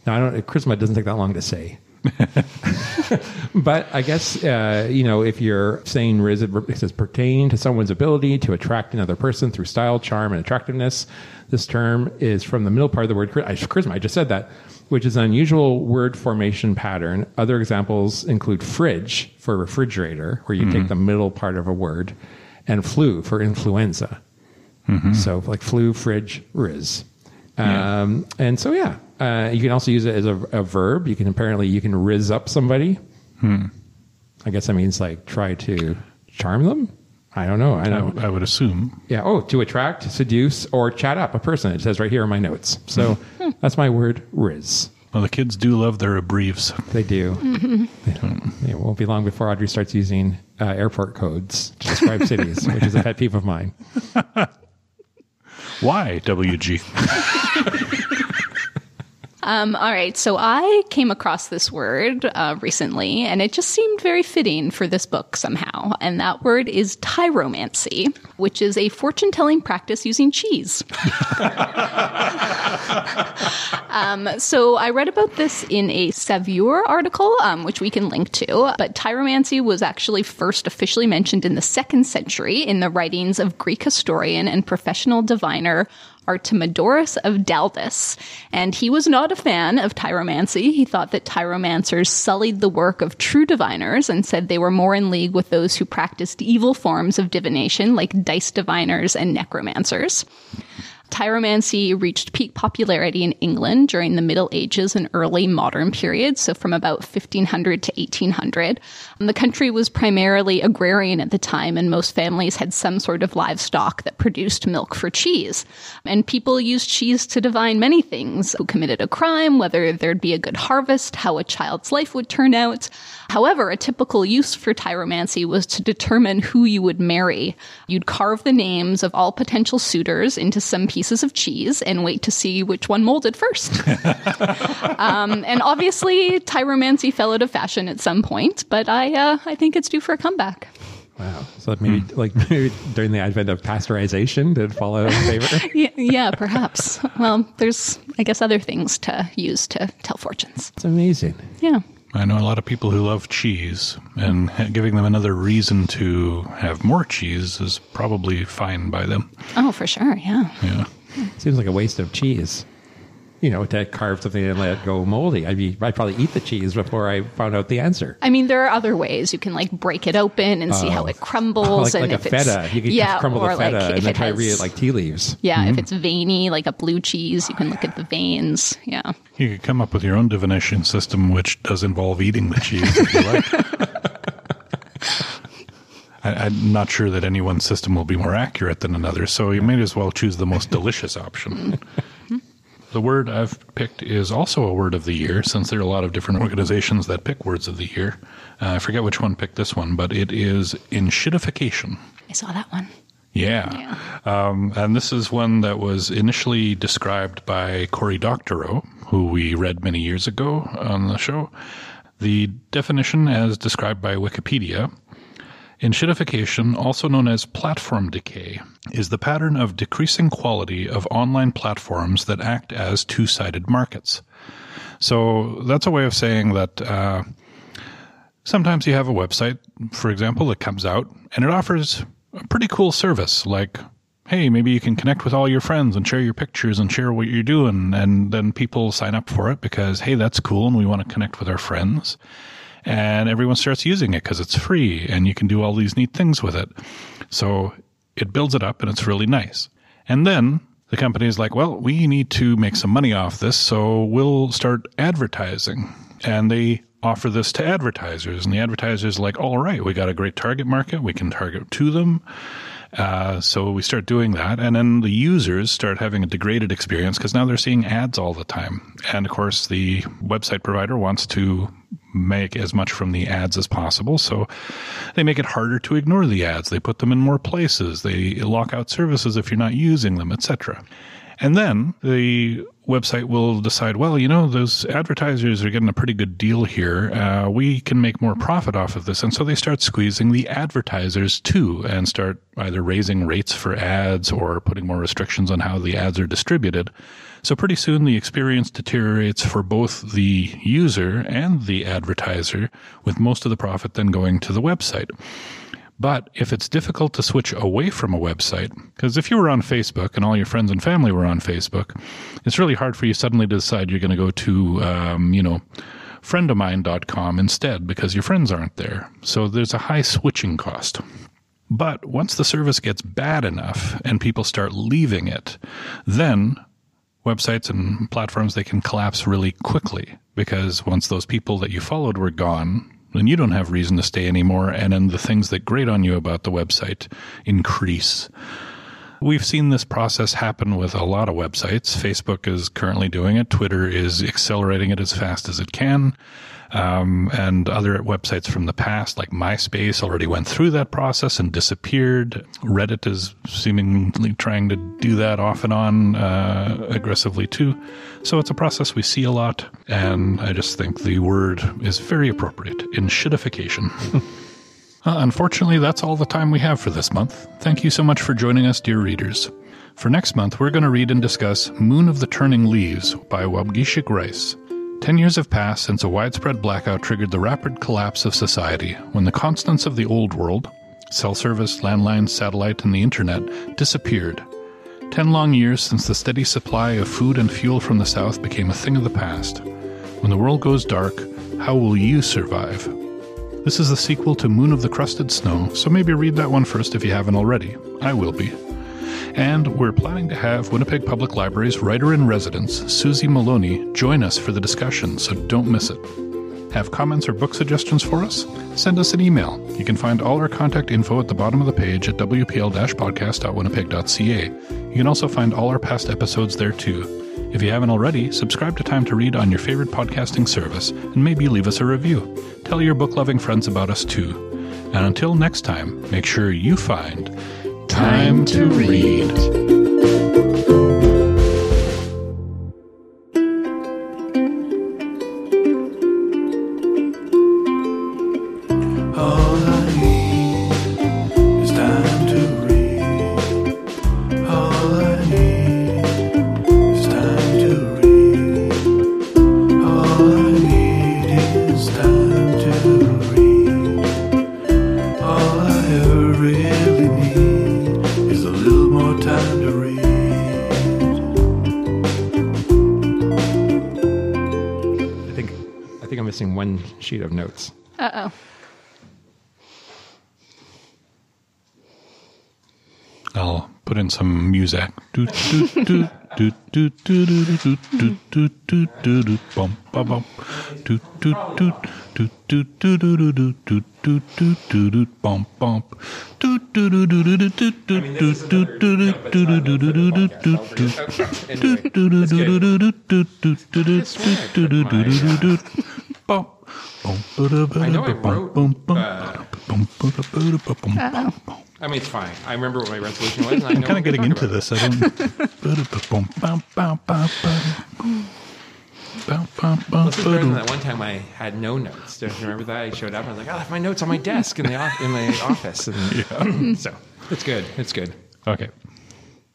Now, I don't. Charisma doesn't take that long to say. but I guess uh, you know if you're saying Rizz, it says pertain to someone's ability to attract another person through style, charm, and attractiveness. This term is from the middle part of the word chari- charisma. I just said that, which is an unusual word formation pattern. Other examples include fridge for refrigerator, where you take the middle part of a word, and flu for influenza. So like flu, fridge, rizz. Um, and so, yeah, uh, you can also use it as a, a verb. You can apparently, you can rizz up somebody. I guess that means like try to charm them. I don't know. I I. I would assume. Yeah. Oh, to attract, seduce, or chat up a person. It says right here in my notes. So that's my word, rizz. Well, the kids do love their abbreves. They do. Don't- It won't be long before Audrey starts using uh, airport codes to describe cities, which is a pet peeve of mine. Why, WG? Um, all right, so I came across this word uh, recently, and it just seemed very fitting for this book somehow. And that word is tyromancy, which is a fortune telling practice using cheese. um, so I read about this in a Saveur article, um, which we can link to. But tyromancy was actually first officially mentioned in the second century in the writings of Greek historian and professional diviner Artemidorus of Daldis, and he was not a fan of tyromancy. He thought that tyromancers sullied the work of true diviners and said they were more in league with those who practiced evil forms of divination like dice diviners and necromancers. Tyromancy reached peak popularity in England during the Middle Ages and early modern period, so from about 1500 to 1800. And the country was primarily agrarian at the time, and most families had some sort of livestock that produced milk for cheese. And people used cheese to divine many things who committed a crime, whether there'd be a good harvest, how a child's life would turn out. However, a typical use for tyromancy was to determine who you would marry. You'd carve the names of all potential suitors into some pieces of cheese and wait to see which one molded first. um, and obviously, tyromancy fell out of fashion at some point, but I, uh, I think it's due for a comeback. Wow. So that maybe like maybe during the advent of pasteurization did it fall out of favor. Yeah, yeah, perhaps. Well, there's, I guess, other things to use to tell fortunes. It's amazing. Yeah. I know a lot of people who love cheese, and giving them another reason to have more cheese is probably fine by them. Oh, for sure. Yeah. Yeah. Seems like a waste of cheese. You know, to carve something and let it go moldy. I'd be I'd probably eat the cheese before I found out the answer. I mean, there are other ways you can like break it open and see how oh. it crumbles, like and like a if it's feta. You can yeah, crumble the feta like and then try to read it like tea leaves. yeah, if mm-hmm. it's veiny, like a blue cheese, you can look at the veins. Yeah, You could come up with your own divination system, which does involve eating the cheese if you like. I, I'm not sure that any one system will be more accurate than another, so you may as well choose the most delicious option. Mm. The word I've picked is also a word of the year, since there are a lot of different organizations that pick words of the year. Uh, I forget which one picked this one, but it is enshittification. I saw that one. Yeah. Um, and this is one that was initially described by Cory Doctorow, who we read many years ago on the show. The definition, as described by Wikipedia, Enshittification, also known as platform decay, is the pattern of decreasing quality of online platforms that act as two sided markets. So that's a way of saying that uh, sometimes you have a website, for example, that comes out and it offers a pretty cool service like hey, maybe you can connect with all your friends and share your pictures and share what you're doing. And then people sign up for it because, hey, that's cool and we want to connect with our friends. And everyone starts using it because it's free and you can do all these neat things with it. So it builds it up and it's really nice. And then the company is like, well, we need to make some money off this, so we'll start advertising. And they offer this to advertisers. And the advertisers like, all right, we got a great target market. We can target to them. Uh, so we start doing that, and then the users start having a degraded experience because now they're seeing ads all the time. And of course, the website provider wants to make as much from the ads as possible, so they make it harder to ignore the ads. They put them in more places. They lock out services if you're not using them, etc. And then the website will decide, well, you know, those advertisers are getting a pretty good deal here. Uh, we can make more profit off of this. And so they start squeezing the advertisers too and start either raising rates for ads or putting more restrictions on how the ads are distributed. So pretty soon the experience deteriorates for both the user and the advertiser, with most of the profit then going to the website. But if it's difficult to switch away from a website, because if you were on Facebook and all your friends and family were on Facebook, it's really hard for you suddenly to decide you're going to go to, um, you know, friendofmine.com instead because your friends aren't there. So there's a high switching cost. But once the service gets bad enough and people start leaving it, then websites and platforms they can collapse really quickly because once those people that you followed were gone, then you don't have reason to stay anymore. And then the things that grate on you about the website increase. We've seen this process happen with a lot of websites. Facebook is currently doing it. Twitter is accelerating it as fast as it can. Um, and other websites from the past, like MySpace, already went through that process and disappeared. Reddit is seemingly trying to do that off and on uh, aggressively too. So it's a process we see a lot, and I just think the word is very appropriate enshittification. Uh, unfortunately, that's all the time we have for this month. Thank you so much for joining us, dear readers. For next month, we're going to read and discuss Moon of the Turning Leaves by Waubgeshig Rice. Ten years have passed since a widespread blackout triggered the rapid collapse of society when the constants of the old world cell service, landlines, satellite, and the internet disappeared. Ten long years since the steady supply of food and fuel from the south became a thing of the past. When the world goes dark, how will you survive? This is the sequel to Moon of the Crusted Snow, so maybe read that one first if you haven't already. I will be. And we're planning to have Winnipeg Public Library's writer in residence, Susie Moloney, join us for the discussion, so don't miss it. Have comments or book suggestions for us? Send us an email. You can find all our contact info at the bottom of the page at wpl-podcast.winnipeg.ca. You can also find all our past episodes there too. If you haven't already, subscribe to Time to Read on your favorite podcasting service and maybe leave us a review. Tell your book loving friends about us too. And until next time, make sure you find time to read. Bam, bam, bam. I know I wrote, uh. I mean, it's fine. I remember what my resolution was. And I I'm kind of getting into this. I don't. This is better than that one time I had no notes. Do you remember that? I showed up. I was like, I left my notes on my desk in the off- in my office. And, so it's good. It's good. Okay.